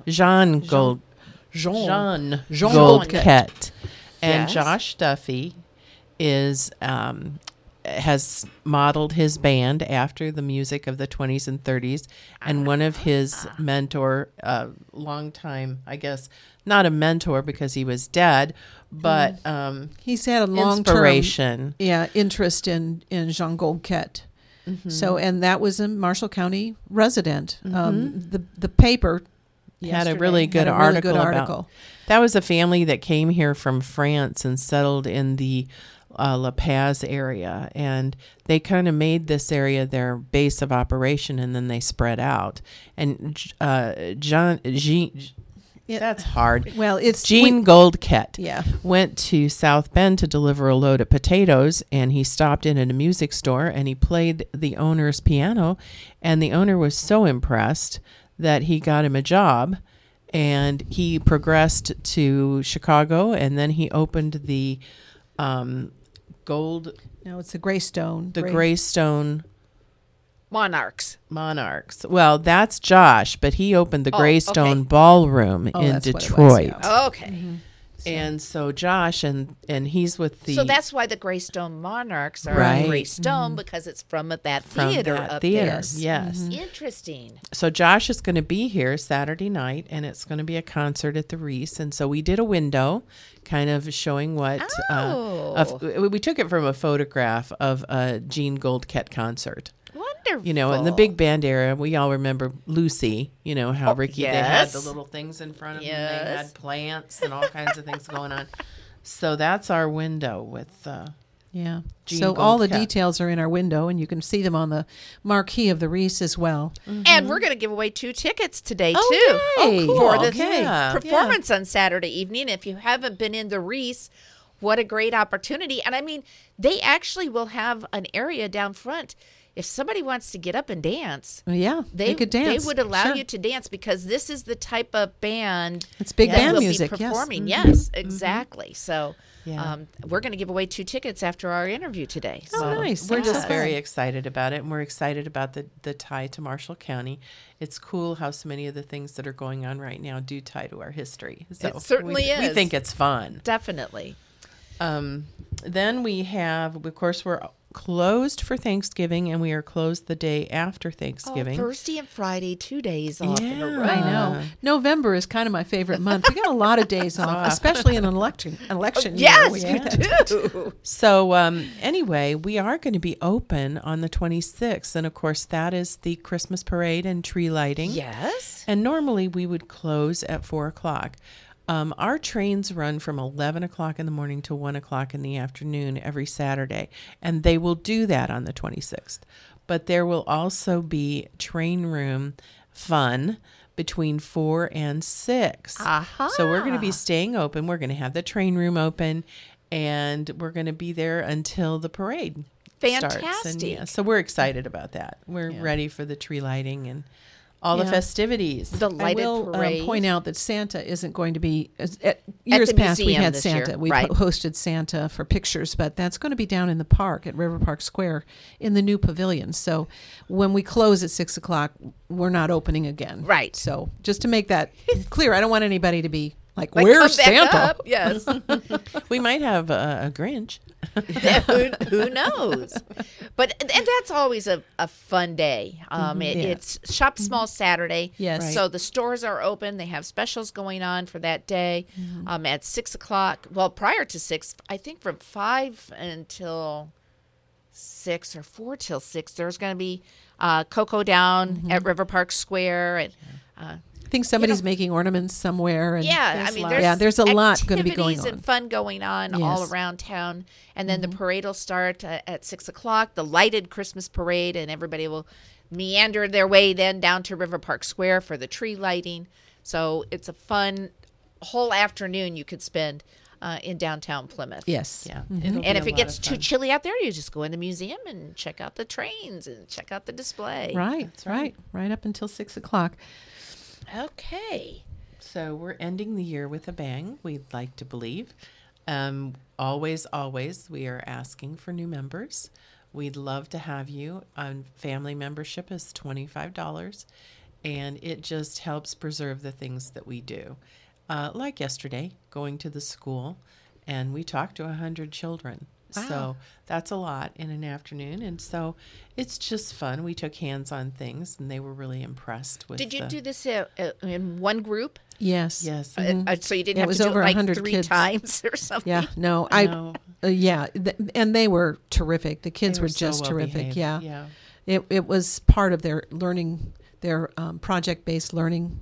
Jean Gold Jean. Jean. And Yes. Josh Duffy is um, has modeled his band after the music of the 20s and 30s and one of his mentor uh, long time i guess not a mentor because he was dead but um, He's had a long inspiration yeah, interest in in Jean Goldkette. Mm-hmm. So, and that was a Marshall County resident. Um, the the paper had a really good had a really article good about article. that was a family that came here from France and settled in the uh, La Paz area, and they kind of made this area their base of operation, and then they spread out. And uh, John Jean, Yeah. that's hard. Well, it's Gene we- Goldkette. Yeah. went to South Bend to deliver a load of potatoes, and he stopped in at a music store and he played the owner's piano, and the owner was so impressed that he got him a job, and he progressed to Chicago, and then he opened the um, Gold, No, it's the Greystone. the Grey- Greystone Monarchs. Monarchs. Well, that's Josh, but he opened the Oh, Greystone okay. Ballroom Oh, in that's what it was, Detroit. yeah. Okay. And so Josh and and he's with the so that's why the Greystone Monarchs are Right. in Greystone because it's from that From theater that up theater, there. yes. Mhm. Interesting. So Josh is going to be here Saturday night, and it's going to be a concert at the Rees. And so we did a window, kind of showing what. Oh. Uh, of, we took it from a photograph of a Gene Goldkette concert. Wonderful. You know, in the big band era, we all remember Lucy. You know how Oh, Ricky they had the little things in front of them. They had plants and all kinds of things [LAUGHS] going on. So that's our window with. Uh, Yeah. Gene so all the Goldkette. details are in our window, and you can see them on the marquee of the Rees as well. And we're going to give away two tickets today Oh, too yay. for Cool. the Okay. Yeah. performance on Saturday evening. If you haven't been in the Rees, what a great opportunity! And I mean, they actually will have an area down front. If somebody wants to get up and dance, yeah, they, they could dance. They would allow Sure. you to dance because this is the type of band It's big band will music, Be yes. performing, Mhm. yes, Mhm. exactly. So. Yeah. Um, we're going to give away two tickets after our interview today. Oh, So nice. We're just very excited about it, and we're excited about the the tie to Marshall County. It's cool how so many of the things that are going on right now do tie to our history. So It certainly we, We think it's fun. Definitely. Um, then we have, of course, we're closed for Thanksgiving, and we are closed the day after Thanksgiving. Oh, Thursday and Friday, two days off in a Yeah. row. I know. November is kind of my favorite month. We got a lot of days [LAUGHS] off, especially in an election election year. Yes, We you do. So um, anyway, we are going to be open on the 26th, and of course that is the Christmas parade and tree lighting. Yes. And normally we would close at four o'clock. Um, our trains run from 11 o'clock in the morning to 1 o'clock in the afternoon every Saturday, and they will do that on the 26th. But there will also be train room fun between four and 6 Aha. So we're going to be staying open. We're going to have the train room open, and we're going to be there until the parade. starts. And, yeah, so we're excited about that. We're ready for the tree lighting and all the festivities. The I lighted will um, point out that Santa isn't going to be. as- At years the past, we had this year, Santa. We right. hosted Santa for pictures, but that's going to be down in the park at River Park Square in the new pavilion. So when we close at six o'clock, we're not opening again. Right. So just to make that clear, I don't want anybody to be like, Like, "Where's Santa?" up. Yes. [LAUGHS] [LAUGHS] we might have a, a Grinch. [LAUGHS] who, who knows? But and that's always a, a fun day. Um, it, Yeah. It's Shop Small Saturday. Yes. Right. So the stores are open. They have specials going on for that day. Um, at six o'clock. Well, prior to six, I think from five until six or four till six. There's going to be uh, Cocoa down at River Park Square and. Uh, I think somebody's making ornaments somewhere. And yeah, I mean, there's yeah, there's a lot going to be going on. activities on. and fun going on all around town. And then the parade will start uh, at six o'clock, the lighted Christmas parade, and everybody will meander their way then down to River Park Square for the tree lighting. So it's a fun whole afternoon you could spend uh, in downtown Plymouth. Yes. Yeah. Mhm. And if it gets too chilly out there, you just go in the museum and check out the trains and check out the display. Right, right, right up until six o'clock. Okay. So we're ending the year with a bang, we'd like to believe. Um, always, always, we are asking for new members. We'd love to have you. Um, family membership is $25, and it just helps preserve the things that we do. Uh, like yesterday, going to the school, and we talked to 100 children. Wow. So that's a lot in an afternoon. And so it's just fun. We took hands on things, and they were really impressed with Did you the- do this uh, uh, in one group? Yes. Yes. Uh, uh, so you didn't Yeah, have it was to do over it like 100 three kids. times [LAUGHS] or something. Yeah, no, I, No. uh, yeah, th- and they were terrific. The kids They were, were so just well terrific. behaved, Yeah, yeah. It it was part of their learning, their um, project based learning,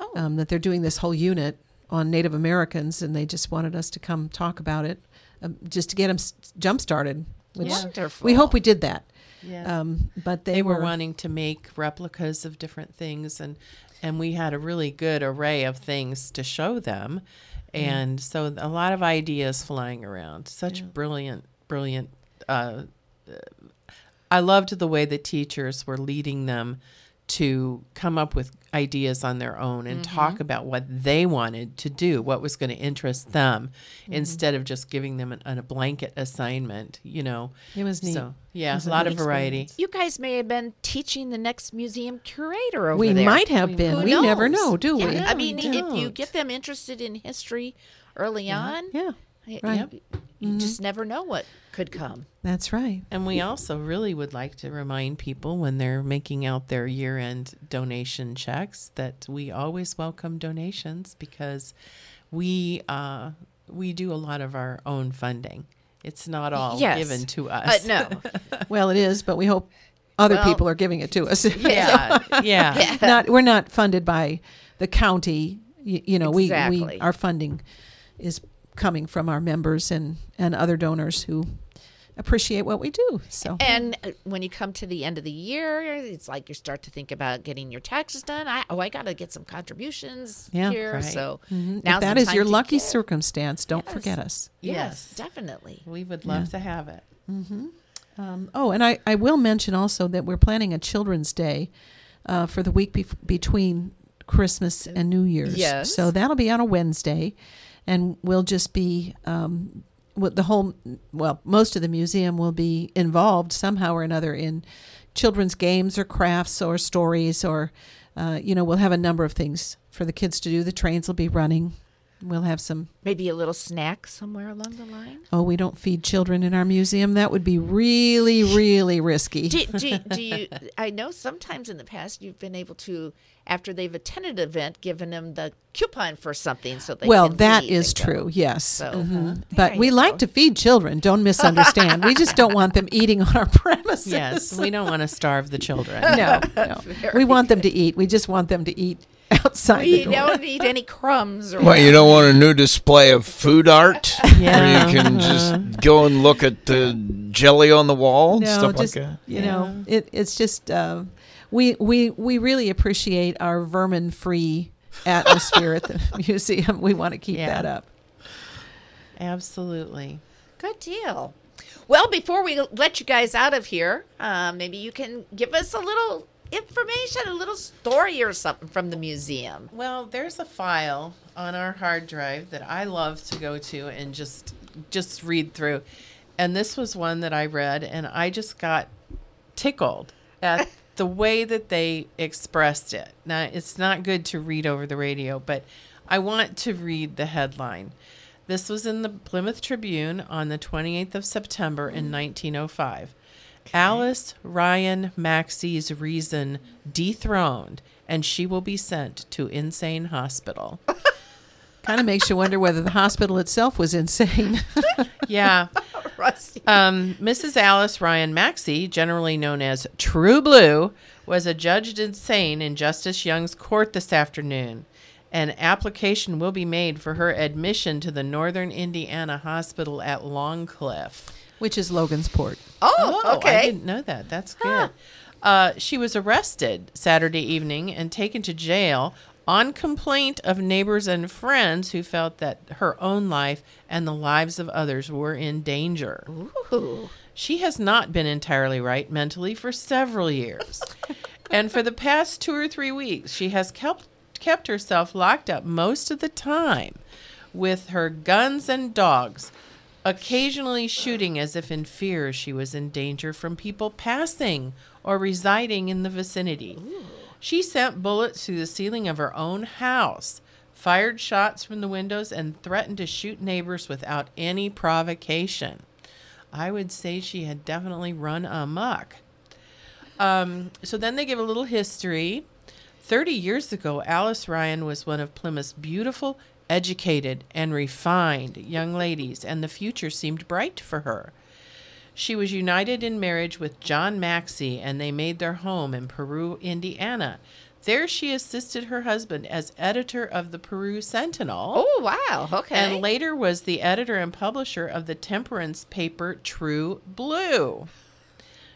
Oh. um, that they're doing this whole unit on Native Americans, and they just wanted us to come talk about it, um, just to get them jump started. Which Wonderful. We hope we did that. Yeah. Um, but they, they were wanting to make replicas of different things and and we had a really good array of things to show them and so a lot of ideas flying around such brilliant brilliant uh, i loved the way the teachers were leading them to come up with ideas on their own and mm-hmm. talk about what they wanted to do what was going to interest them mm-hmm. instead of just giving them an, a blanket assignment you know It was neat. so yeah was a lot of variety experience. You guys may have been teaching the next museum curator over We there. We might have been. Who We never know, do we? Yeah, I mean, we if you get them interested in history early on, Yeah, right. You, you just never know what could come. that's right. And we also really would like to remind people when they're making out their year end donation checks that we always welcome donations because we uh, we do a lot of our own funding. It's not all Yes. given to Uh, us. no. [LAUGHS] Well, it is, but we hope other Well, people are giving it to us. yeah, [LAUGHS] [LAUGHS] yeah. not we're not funded by the county. You, you know, we we our funding is coming from our members and and other donors who appreciate what we do. So And uh, when you come to the end of the year, it's like you start to think about getting your taxes done. I, oh, I got to get some contributions Yeah. here. Right. So Mhm. now's if that the is time your lucky give. circumstance, don't Yes. forget us. Yes, Yes. definitely. We would love to have it. Um, oh, and I, I will mention also that we're planning a Children's Day uh, for the week bef- between Christmas and New Year's. Yes. So that'll be on a Wednesday, and we'll just be um, the whole. Well, most of the museum will be involved somehow or another in children's games or crafts or stories or, uh, you know, we'll have a number of things for the kids to do. The trains will be running. We'll have some Maybe a little snack somewhere along the line. Oh, we don't feed children in our museum. That would be really, really risky. do, do, [LAUGHS] do you i know sometimes in the past you've been able to after they've attended an event given them the coupon for something so they well, can that leave is and go. true. Yes, So, Mhm. uh, but we you like to feed children. Don't misunderstand. we just don't want them eating on our [LAUGHS] premises. Yes, we don't want to starve the children. no, no. [LAUGHS] we want them to eat. We just want them to eat outside the you door. don't need any crumbs or Well, you don't want a new display of food art Yeah. where you can just go and look at the jelly on the wall and no, stuff just like that. you know, it, it's just uh, we we we really appreciate our vermin-free atmosphere at the [LAUGHS] museum. We want to keep Yeah. that up. Absolutely. Good deal. Well, before we let you guys out of here, um, maybe you can give us a little information, a little story or something from the museum. Well, there's a file on our hard drive that I love to go to and just just read through. And this was one that I read and I just got tickled at the way that they expressed it. Now, it's not good to read over the radio, but I want to read the headline. This was in the Plymouth Tribune on the 28th of September in 1905. Alice Ryan Maxey's reason dethroned, and she will be sent to insane hospital. [LAUGHS] Kind of makes you wonder whether the hospital itself was insane. [LAUGHS] Yeah. [LAUGHS] Rusty. Um, Mrs. Alice Ryan Maxey, generally known as True Blue, was adjudged insane in Justice Young's court this afternoon. An application will be made for her admission to the Northern Indiana Hospital at Longcliff. Which is Logansport. Oh, I okay. I didn't know that. That's good. Uh, she was arrested Saturday evening and taken to jail on complaint of neighbors and friends who felt that her own life and the lives of others were in danger. Ooh. She has not been entirely right mentally for several years. [LAUGHS] and for the past two or three weeks, she has kept, kept herself locked up most of the time with her guns and dogs, occasionally shooting as if in fear she was in danger from people passing or residing in the vicinity. She sent bullets through the ceiling of her own house, fired shots from the windows, and threatened to shoot neighbors without any provocation. I would say she had definitely run amok. Um, so then they give a little history. 30 years ago, Alice Ryan was one of Plymouth's beautiful, educated, and refined young ladies, and the future seemed bright for her. She was united in marriage with John Maxey, and they made their home in Peru, Indiana. There she assisted her husband as editor of the Peru Sentinel. Oh, wow. Okay. And later was the editor and publisher of the temperance paper True Blue.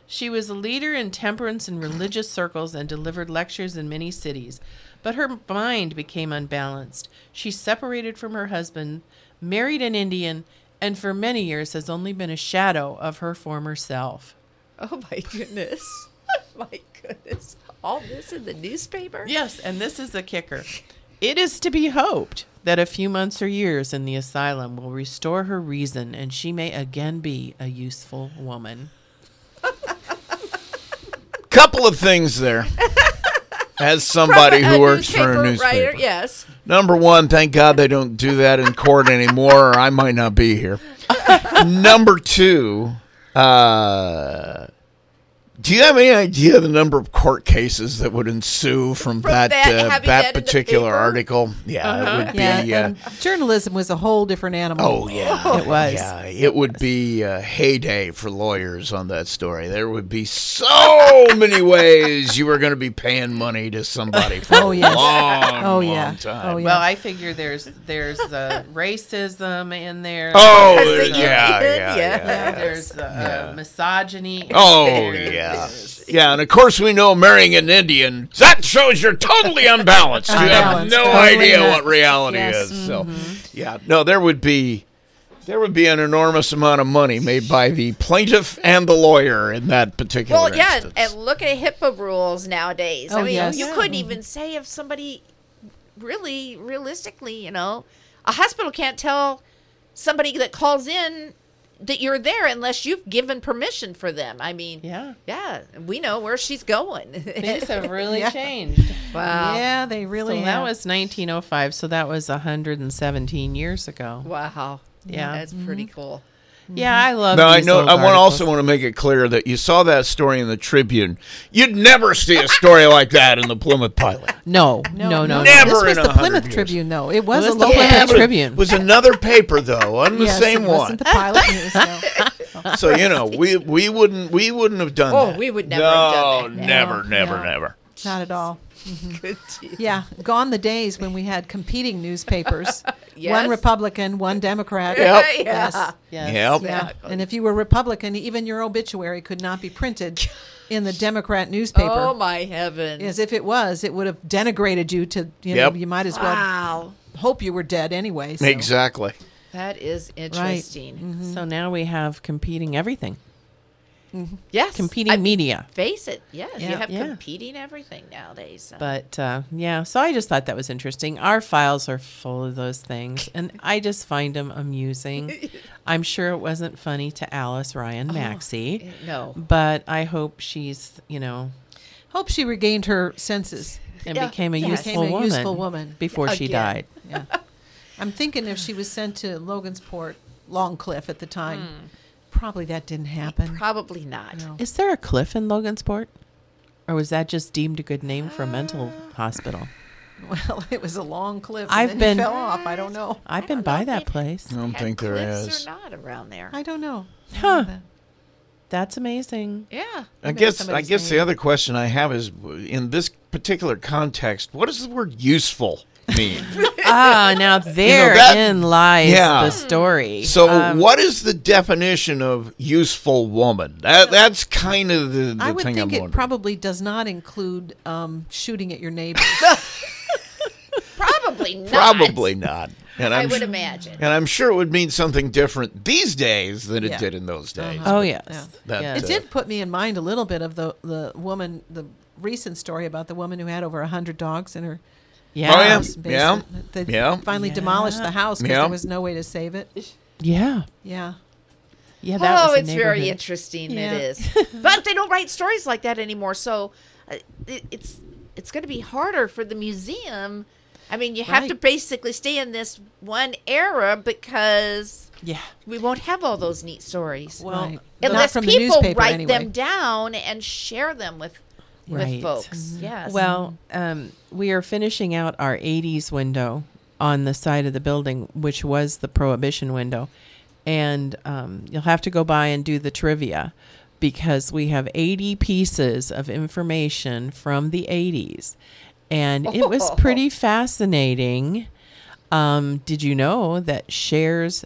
She was a leader in temperance and religious circles and delivered lectures in many cities. But her mind became unbalanced. She separated from her husband, married an Indian, and for many years has only been a shadow of her former self. Oh my goodness. [LAUGHS] my goodness. All this in the newspaper? Yes, and this is the kicker. It is to be hoped that a few months or years in the asylum will restore her reason and she may again be a useful woman. Couple of things there. [LAUGHS] As somebody who works for a newspaper writer, yes. Number one, thank God they don't do that in court anymore, or I might not be here. [LAUGHS] Number two, uh, do you have any idea the number of court cases that would ensue from, that that, uh, that that in the particular article? Yeah, it would be. yeah, uh, journalism was a whole different animal. Oh yeah, it was. Yeah, it would be a heyday for lawyers on that story. There would be so many ways you were going to be paying money to somebody for Oh, a yes. long, Oh, long yeah. time. Well, I figure there's there's uh, racism in there. Oh, There's, yeah, uh, yeah, yeah. There's uh, misogyny. Oh There's- yeah, yeah, and of course we know marrying an Indian that shows you're totally [LAUGHS] unbalanced. you have no totally idea nuts. what reality Yes, is. So, mhm. yeah, no, there would be there would be an enormous amount of money made by the plaintiff and the lawyer in that particular. Well, yeah, instance. and look at HIPAA rules nowadays. I Oh, mean, yes. you Yeah. couldn't even say if somebody really, realistically, you know, a hospital can't tell somebody that calls in that you're there unless you've given permission for them. I mean, yeah, yeah, we know where she's going. Things have [LAUGHS] really Yeah. changed. Wow. Yeah, they really so have. that was 1905. So that was 117 years ago. Wow. Yeah. that's pretty cool. Yeah, I love. Now I know. I want also want to make it clear that you saw that story in the Tribune. You'd never see a story like that in the Plymouth Pilot. No, no, no, no. Never This was in the Plymouth years. Tribune, though. It was, It was a the local Plymouth paper. Tribune. It was another paper though, on the Yes, same it one. wasn't the pilot news. No. [LAUGHS] So you know, we we wouldn't we wouldn't have done that. Oh, that. we would never no, have done that. never, No, never, no. never. Not at all. Mhm. [LAUGHS] Good deal. Yeah, gone the days when we had competing newspapers. [LAUGHS] Yes. One Republican, one Democrat. [LAUGHS] Yep. Yes. Yeah. Yes. Yep. Yeah. And if you were Republican, even your obituary could not be printed in the Democrat newspaper. Oh my heavens! As if it was, it would have denigrated you to, you Yep. know, you might as well Wow. hope you were dead anyway. so. Exactly. That is interesting. Mm-hmm. So now we have competing everything. Mm-hmm. Yes, Competing I- media. Face it. Yes, you have Yeah. competing everything nowadays. so. But uh, yeah, so I just thought that was interesting. Our files are full of those things, and [LAUGHS] I just find them amusing. [LAUGHS] I'm sure it wasn't funny to Alice Ryan oh, Maxey, eh, no. but I hope she's, you know, Hope she regained her senses. and Yeah. became a Yeah. useful Became a woman useful woman. before she died. [LAUGHS] Yeah. I'm thinking if she was sent to Logansport, Longcliff at the time, hmm. Probably that didn't happen. Probably not. No. Is there a cliff in Logansport? Or was that just deemed a good name for a mental uh. hospital? [LAUGHS] Well, it was a long cliff. And I've then been- fell off. I don't know. I've been by that place. I don't Have think there cliffs is. or not around there. I don't know. Huh. That's amazing. Yeah. I guess I guess the name. other question I have is in this particular context, what does the word useful mean? [LAUGHS] ah, now therein that- lies yeah. the story. so Um, what is the definition of useful woman? That that's kind of the, the I would thing think I'm it wondering. probably does not include um, shooting at your neighbors. [LAUGHS] Probably not. Probably not. And I I'm would su- imagine. And I'm sure it would mean something different these days than it Yeah. did in those days. Oh yes. Yeah. That, yes. It uh, did put me in mind a little bit of the the woman, the recent story about the woman who had over a hundred dogs in her Yeah. Oh, yeah. house. basement. They Yeah. finally demolished the house because Yeah. there was no way to save it. Yeah. Yeah. Yeah, that oh, was a it's very neighborhood. interesting. Yeah. It is, [LAUGHS] but they don't write stories like that anymore. So uh, it, it's it's going to be harder for the museum. I mean, you have to Right. basically stay in this one era because Yeah. we won't have all those neat stories. Well, Right. Not unless from the people newspaper write anyway. them down and share them with with folks. Yes. Well, um, we are finishing out our 80s window on the side of the building, which was the prohibition window. And um, you'll have to go by and do the trivia because we have 80 pieces of information from the 80s. And it was [LAUGHS] pretty fascinating. Um, did you know that Cher's,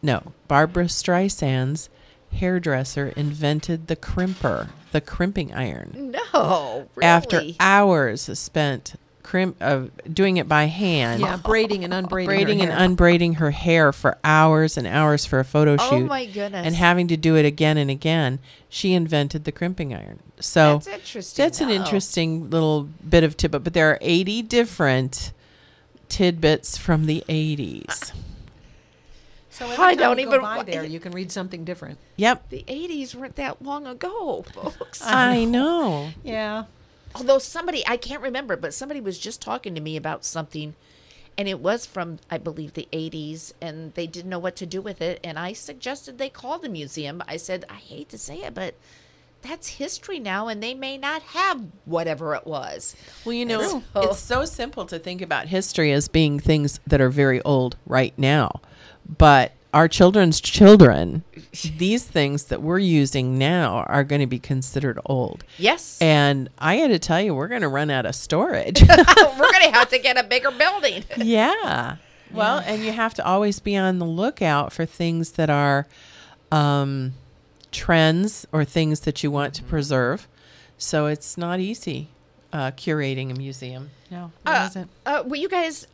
no, Barbra Streisand's hairdresser invented the crimper, the crimping iron? no, really. after hours spent crimp of doing it by hand. Yeah, braiding and unbraiding. her Braiding and hair. unbraiding her hair for hours and hours for a photo Oh shoot. my goodness. And having to do it again and again, she invented the crimping iron. So That's interesting, That's an interesting little bit of tidbit. But there are 80 different tidbits from the 80s. So I every time don't you go even by wa- there. You can read something different. Yep. the 80s weren't that long ago, [LAUGHS] folks. I know. Yeah. Although somebody, I can't remember, but somebody was just talking to me about something, and it was from, I believe, the 80s, and they didn't know what to do with it. And I suggested they call the museum. I said, I hate to say it, but that's history now, and they may not have whatever it was. Well, you know, True. it's so simple to think about history as being things that are very old right now. But our children's children, these things that we're using now are going to be considered old. Yes. And I had to tell you, we're going to run out of storage. [LAUGHS] [LAUGHS] We're going to have to get a bigger building. yeah. Well, and you have to always be on the lookout for things that are um, trends or things that you want to preserve. So it's not easy uh, curating a museum. No, it Uh, wasn't. uh, will you guys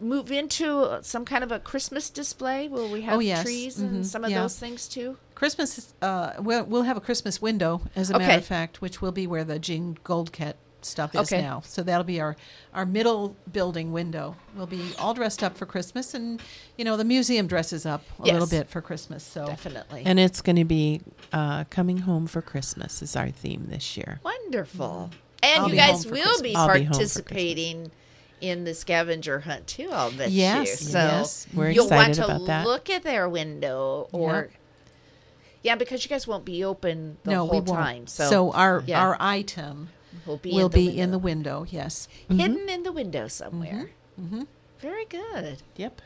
move into some kind of a Christmas display? Will we have Oh, yes. trees Mhm. and some of Yeah. those things too? Christmas. Uh, we'll, we'll have a Christmas window, as a matter of fact, which will be where the Jean Goldkette stuff is Okay. now. So that'll be our our middle building window. We'll be all dressed up for Christmas, and you know the museum dresses up a little bit for Christmas. So Definitely. And it's going to be uh, coming home for Christmas is our theme this year. Wonderful. And I'll you guys will Christmas. be I'll be participating in the scavenger hunt too, I'll bet Yes, you. So yes. We're you'll want to about that. look at their window or yeah, because you guys won't be open the no, whole time. So, so our yeah, our item will be will in the be window. in the window. Yes. hidden in the window somewhere. Mm-hmm. Very good. Yep.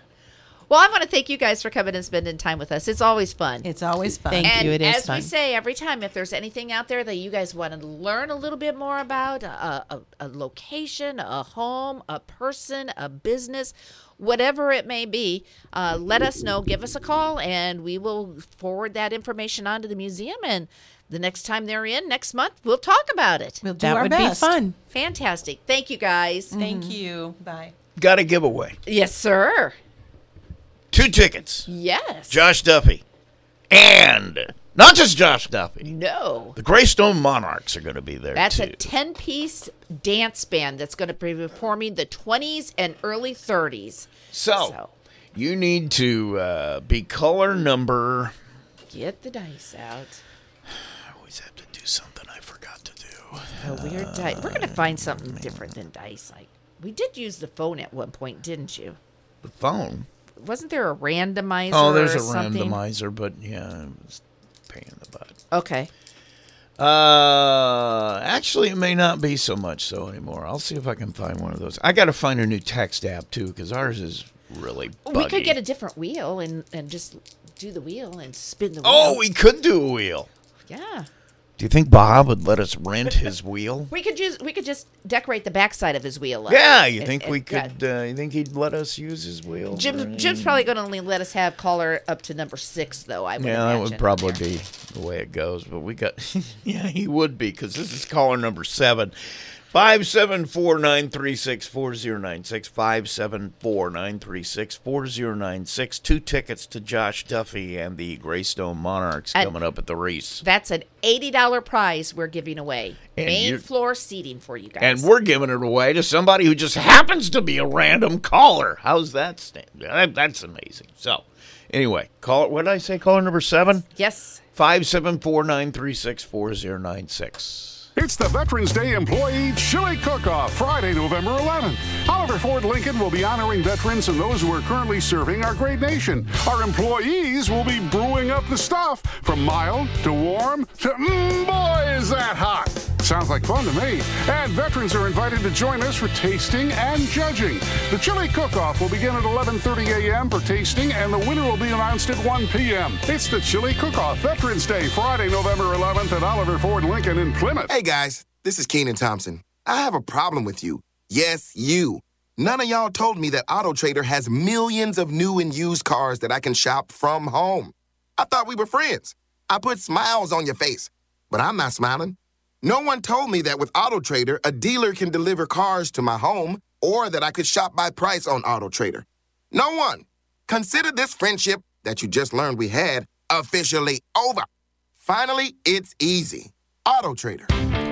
Well, I want to thank you guys for coming and spending time with us. It's always fun. It's always fun. Thank and you. It is fun. as fun. we say every time, if there's anything out there that you guys want to learn a little bit more about, a, a, a location, a home, a person, a business, whatever it may be, uh, let us know. Give us a call, and we will forward that information on to the museum. And the next time they're in, next month, we'll talk about it. We'll do that our would best. be fun. Fantastic. Thank you, guys. Thank you. Bye. Got a giveaway. Yes, sir. Two tickets. Yes. Josh Duffy. And not just Josh Duffy. No. The Greystone Monarchs are going to be there That's too. a 10 piece dance band that's going to be performing the 20s and early 30s. so, you need to uh, be color number. Get the dice out. [SIGHS] I always have to do something I forgot to do. A weird dice. We're going to find something different than dice. Like we did use the phone at one point, didn't you? The phone. Wasn't there a randomizer? Oh, there's a something? randomizer, but yeah, it was a pain in the butt. Okay. Uh, actually, it may not be so much so anymore. I'll see if I can find one of those. I got to find a new text app too, because ours is really buggy. We could get a different wheel and, and just do the wheel and spin the wheel. Oh, we could do a wheel. yeah. Do you think Bob would let us rent his wheel? We could use we could just decorate the backside of his wheel. up. Yeah, you And- think and- we yeah. could? Uh, you think he'd let us use his wheel? Jim, Jim's probably going to only let us have caller up to number six, though. I would Yeah, that imagine. would probably be the way it goes. But we got, [LAUGHS] yeah, he would be because this is caller number seven. 574 936 4096. 574 936 4096. Two tickets to Josh Duffy and the Greystone Monarchs And- coming up at the Rees. That's an eighty dollar prize we're giving away. And Main floor seating for you guys. And we're giving it away to somebody who just happens to be a random caller. How's that stand? That- That's amazing. So, anyway, call What did I say? Caller number seven? yes. 574 936 4096. It's the Veterans Day Employee Chili Cook-Off, Friday, November 11th. Oliver Ford Lincoln will be honoring veterans and those who are currently serving our great nation. Our employees will be brewing up the stuff from mild to warm to mmm, boy, is that hot. Sounds like fun to me. And veterans are invited to join us for tasting and judging. The Chili Cook-Off will begin at 11:30 a.m. for tasting, and the winner will be announced at 1 p.m. It's the Chili Cook-Off Veterans Day, Friday, November 11th at Oliver Ford Lincoln in Plymouth. Hey guys, this is Kenan Thompson. I have a problem with you. Yes, you. None of y'all told me that Auto Trader has millions of new and used cars that I can shop from home. I thought we were friends. I put smiles on your face, but I'm not smiling. No one told me that with AutoTrader, a dealer can deliver cars to my home or that I could shop by price on AutoTrader. No one. Consider this friendship that you just learned we had officially over. Finally, it's easy. AutoTrader.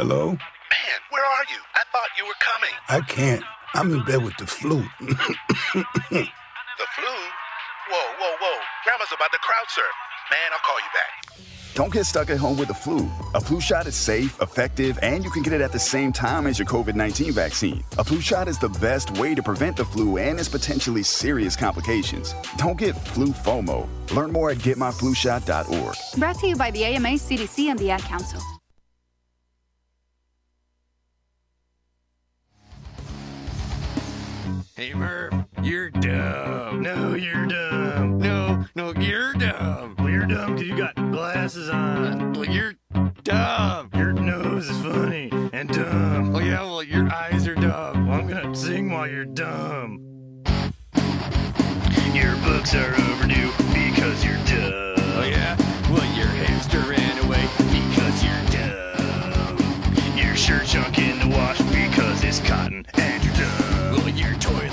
Hello? Man, where are you? I thought you were coming. I can't. I'm in bed with the flu. [LAUGHS] The flu? Whoa, whoa, whoa. Grandma's about to crowd surf. Man, I'll call you back. Don't get stuck at home with the flu. A flu shot is safe, effective, and you can get it at the same time as your COVID 19 vaccine. A flu shot is the best way to prevent the flu and its potentially serious complications. Don't get flu FOMO. Learn more at getmyflushot.org. Brought to you by the AMA, CDC, and the Ad Council. Hey Murph, you're dumb. No, you're dumb. No, no, you're dumb. Well, you're dumb because you got glasses on. Well, you're dumb. Your nose is funny and dumb. Oh yeah, well your eyes are dumb. Well, I'm gonna sing while you're dumb. Your books are overdue because you're dumb. Oh yeah, well your hamster ran away because you're dumb. Your shirt junk in the wash because it's cotton and you're dumb. Well, your toilet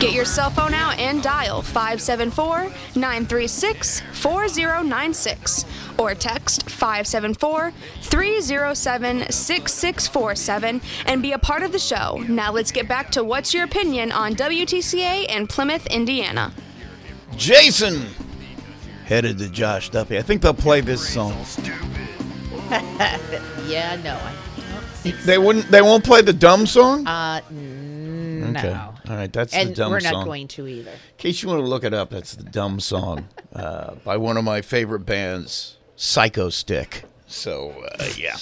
Get your cell phone out and dial 574 936 4096 or text 574 307 6647 and be a part of the show. Now let's get back to what's your opinion on WTCA and Plymouth, Indiana. Jason headed to Josh Duffy. I think they'll play this song. [LAUGHS] yeah, no. I don't think They wouldn't. They won't play the dumb song. Uh, n- Okay. no. All right, that's and the dumb song. And we're not song. going to either. In case you want to look it up, that's the dumb song uh, by one of my favorite bands, Psychostick. So uh, yeah.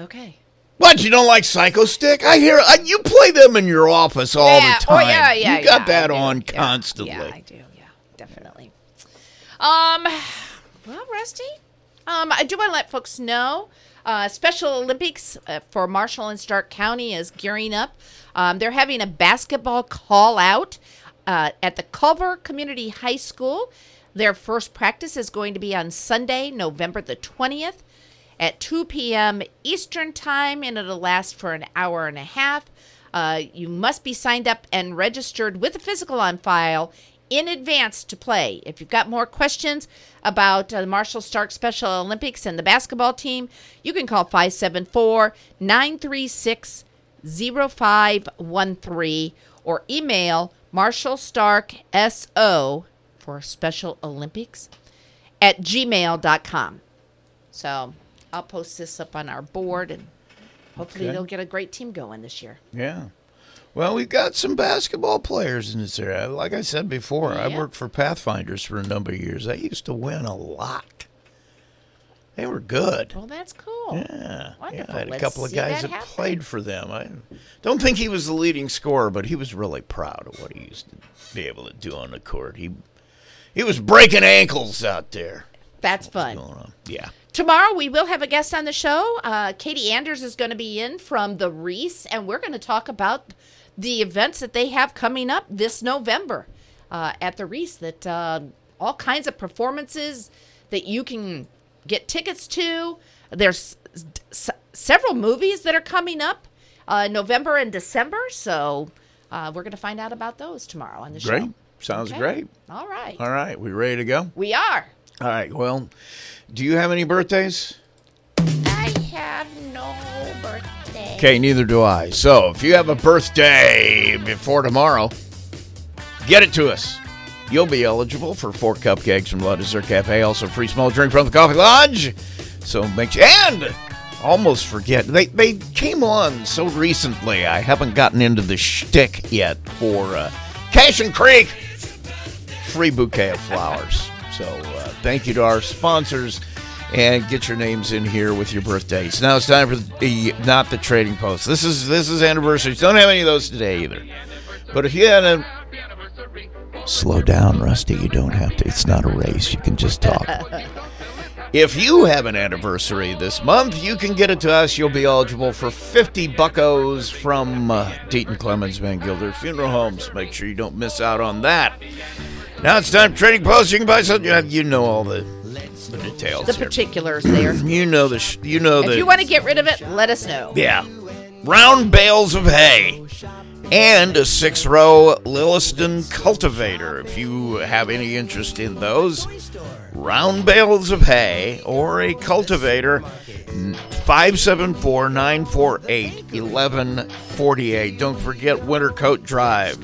Okay. What you don't like Psychostick? I hear I, you play them in your office all Yeah, the oh, time. yeah, yeah, You got yeah, that on constantly. Yeah, I do. Yeah, definitely. Um, well, Rusty, um, I do want to let folks know. Uh, Special Olympics uh, for Marshall and Stark County is gearing up. Um, they're having a basketball call out uh, at the Culver Community High School. Their first practice is going to be on Sunday, November the 20th at 2 p.m. Eastern Time, and it'll last for an hour and a half. Uh, you must be signed up and registered with a physical on file in advance to play. If you've got more questions about uh, the Marshall Stark Special Olympics and the basketball team, you can call 574 936 0513 or email Marshall Stark SO for Special Olympics at gmail.com. So I'll post this up on our board and hopefully Okay. they'll get a great team going this year. Yeah. Well, we've got some basketball players in this area. Like I said before, I worked for Pathfinders for a number of years. They used to win a lot. They were good. Well, that's cool. Yeah. Wonderful. Yeah, I had a Let's couple of guys that that, played for them. I don't think he was the leading scorer, but he was really proud of what he used to be able to do on the court. He he was breaking ankles out there. That's fun. Going on. Yeah. Tomorrow we will have a guest on the show. Uh, Katie Anders is going to be in from the Rees, and we're going to talk about the events that they have coming up this November uh, at the Rees. That uh, all kinds of performances that you can get tickets to. There's s- several movies that are coming up uh, November and December, so uh, we're going to find out about those tomorrow on the show. Great. Sounds Okay. great. All right, All right, we ready to go? we are. All right. Well, do you have any birthdays? I have no birthday. Okay, neither do I. So if you have a birthday before tomorrow, get it to us. You'll be eligible for four cupcakes from La Dessert Cafe, also free small drink from the Coffee Lodge. So make sure, and almost forget, they, they came on so recently, I haven't gotten into the shtick yet for uh, Cash and Creek. Free bouquet of flowers. So uh, thank you to our sponsors and get your names in here with your birthdays. Now it's time for the not the trading post. This is this is anniversaries. Don't have any of those today either. But if you had a slow down, Rusty, you don't have to. It's not a race. You can just talk. [LAUGHS] If you have an anniversary this month, you can get it to us. You'll be eligible for 50 buckos from uh, Deaton Clemens Van Gilder Funeral Homes. Make sure you don't miss out on that. Now it's time for trading post. You can buy something. You know all the, the details. The here. particulars there. [CLEARS THROAT] You know the. Sh- you know the. if you want to get rid of it, let us know. Yeah. Round bales of hay. And a six row Lilliston cultivator. If you have any interest in those, round bales of hay or a cultivator, 574 948 1148. Don't forget Wintercoat Drive.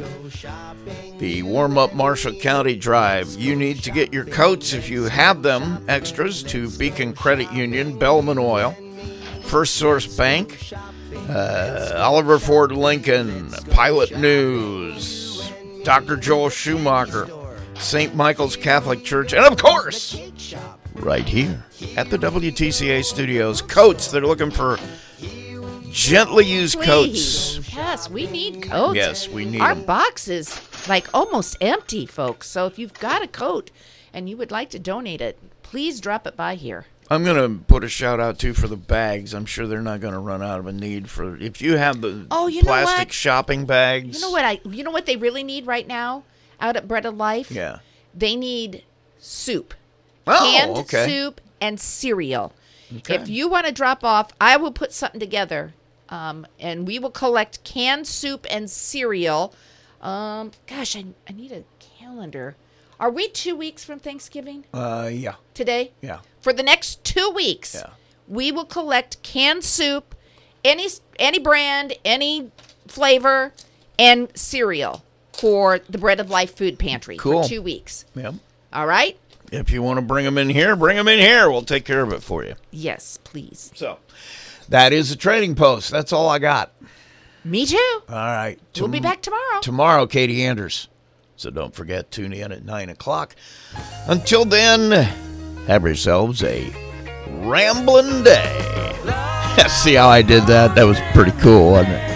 The warm up Marshall County Drive. You need to get your coats if you have them, extras to Beacon Credit Union, Bellman Oil, First Source Bank, uh, Oliver Ford Lincoln, Pilot News, Dr. Joel Schumacher, St. Michael's Catholic Church, and of course, right here at the WTCA studios, coats. They're looking for gently used coats. Yes, we need coats. Yes, we need Our 'em. box is like almost empty, folks. So if you've got a coat and you would like to donate it, please drop it by here. I'm gonna put a shout out too for the bags. I'm sure they're not gonna run out of a need for if you have the Oh, you know plastic what? shopping bags. You know what I you know what they really need right now out at Bread of Life? Yeah. They need soup. Oh, Canned okay. soup and cereal. Okay. If you want to drop off, I will put something together Um, and we will collect canned soup and cereal. Um, gosh, I, I need a calendar. Are we two weeks from Thanksgiving Uh, yeah. today? Yeah. For the next two weeks, we will collect canned soup, any any brand, any flavor, and cereal for the Bread of Life Food Pantry Cool. for two weeks. Yep. All right? If you want to bring them in here, bring them in here. We'll take care of it for you. Yes, please. So that is the trading post. That's all I got. Me too. All right. we'll be back tomorrow. Tomorrow, Katie Anders. So don't forget, tune in at 9 o'clock. Until then, have yourselves a rambling day. [LAUGHS] See how I did that? That was pretty cool, wasn't it?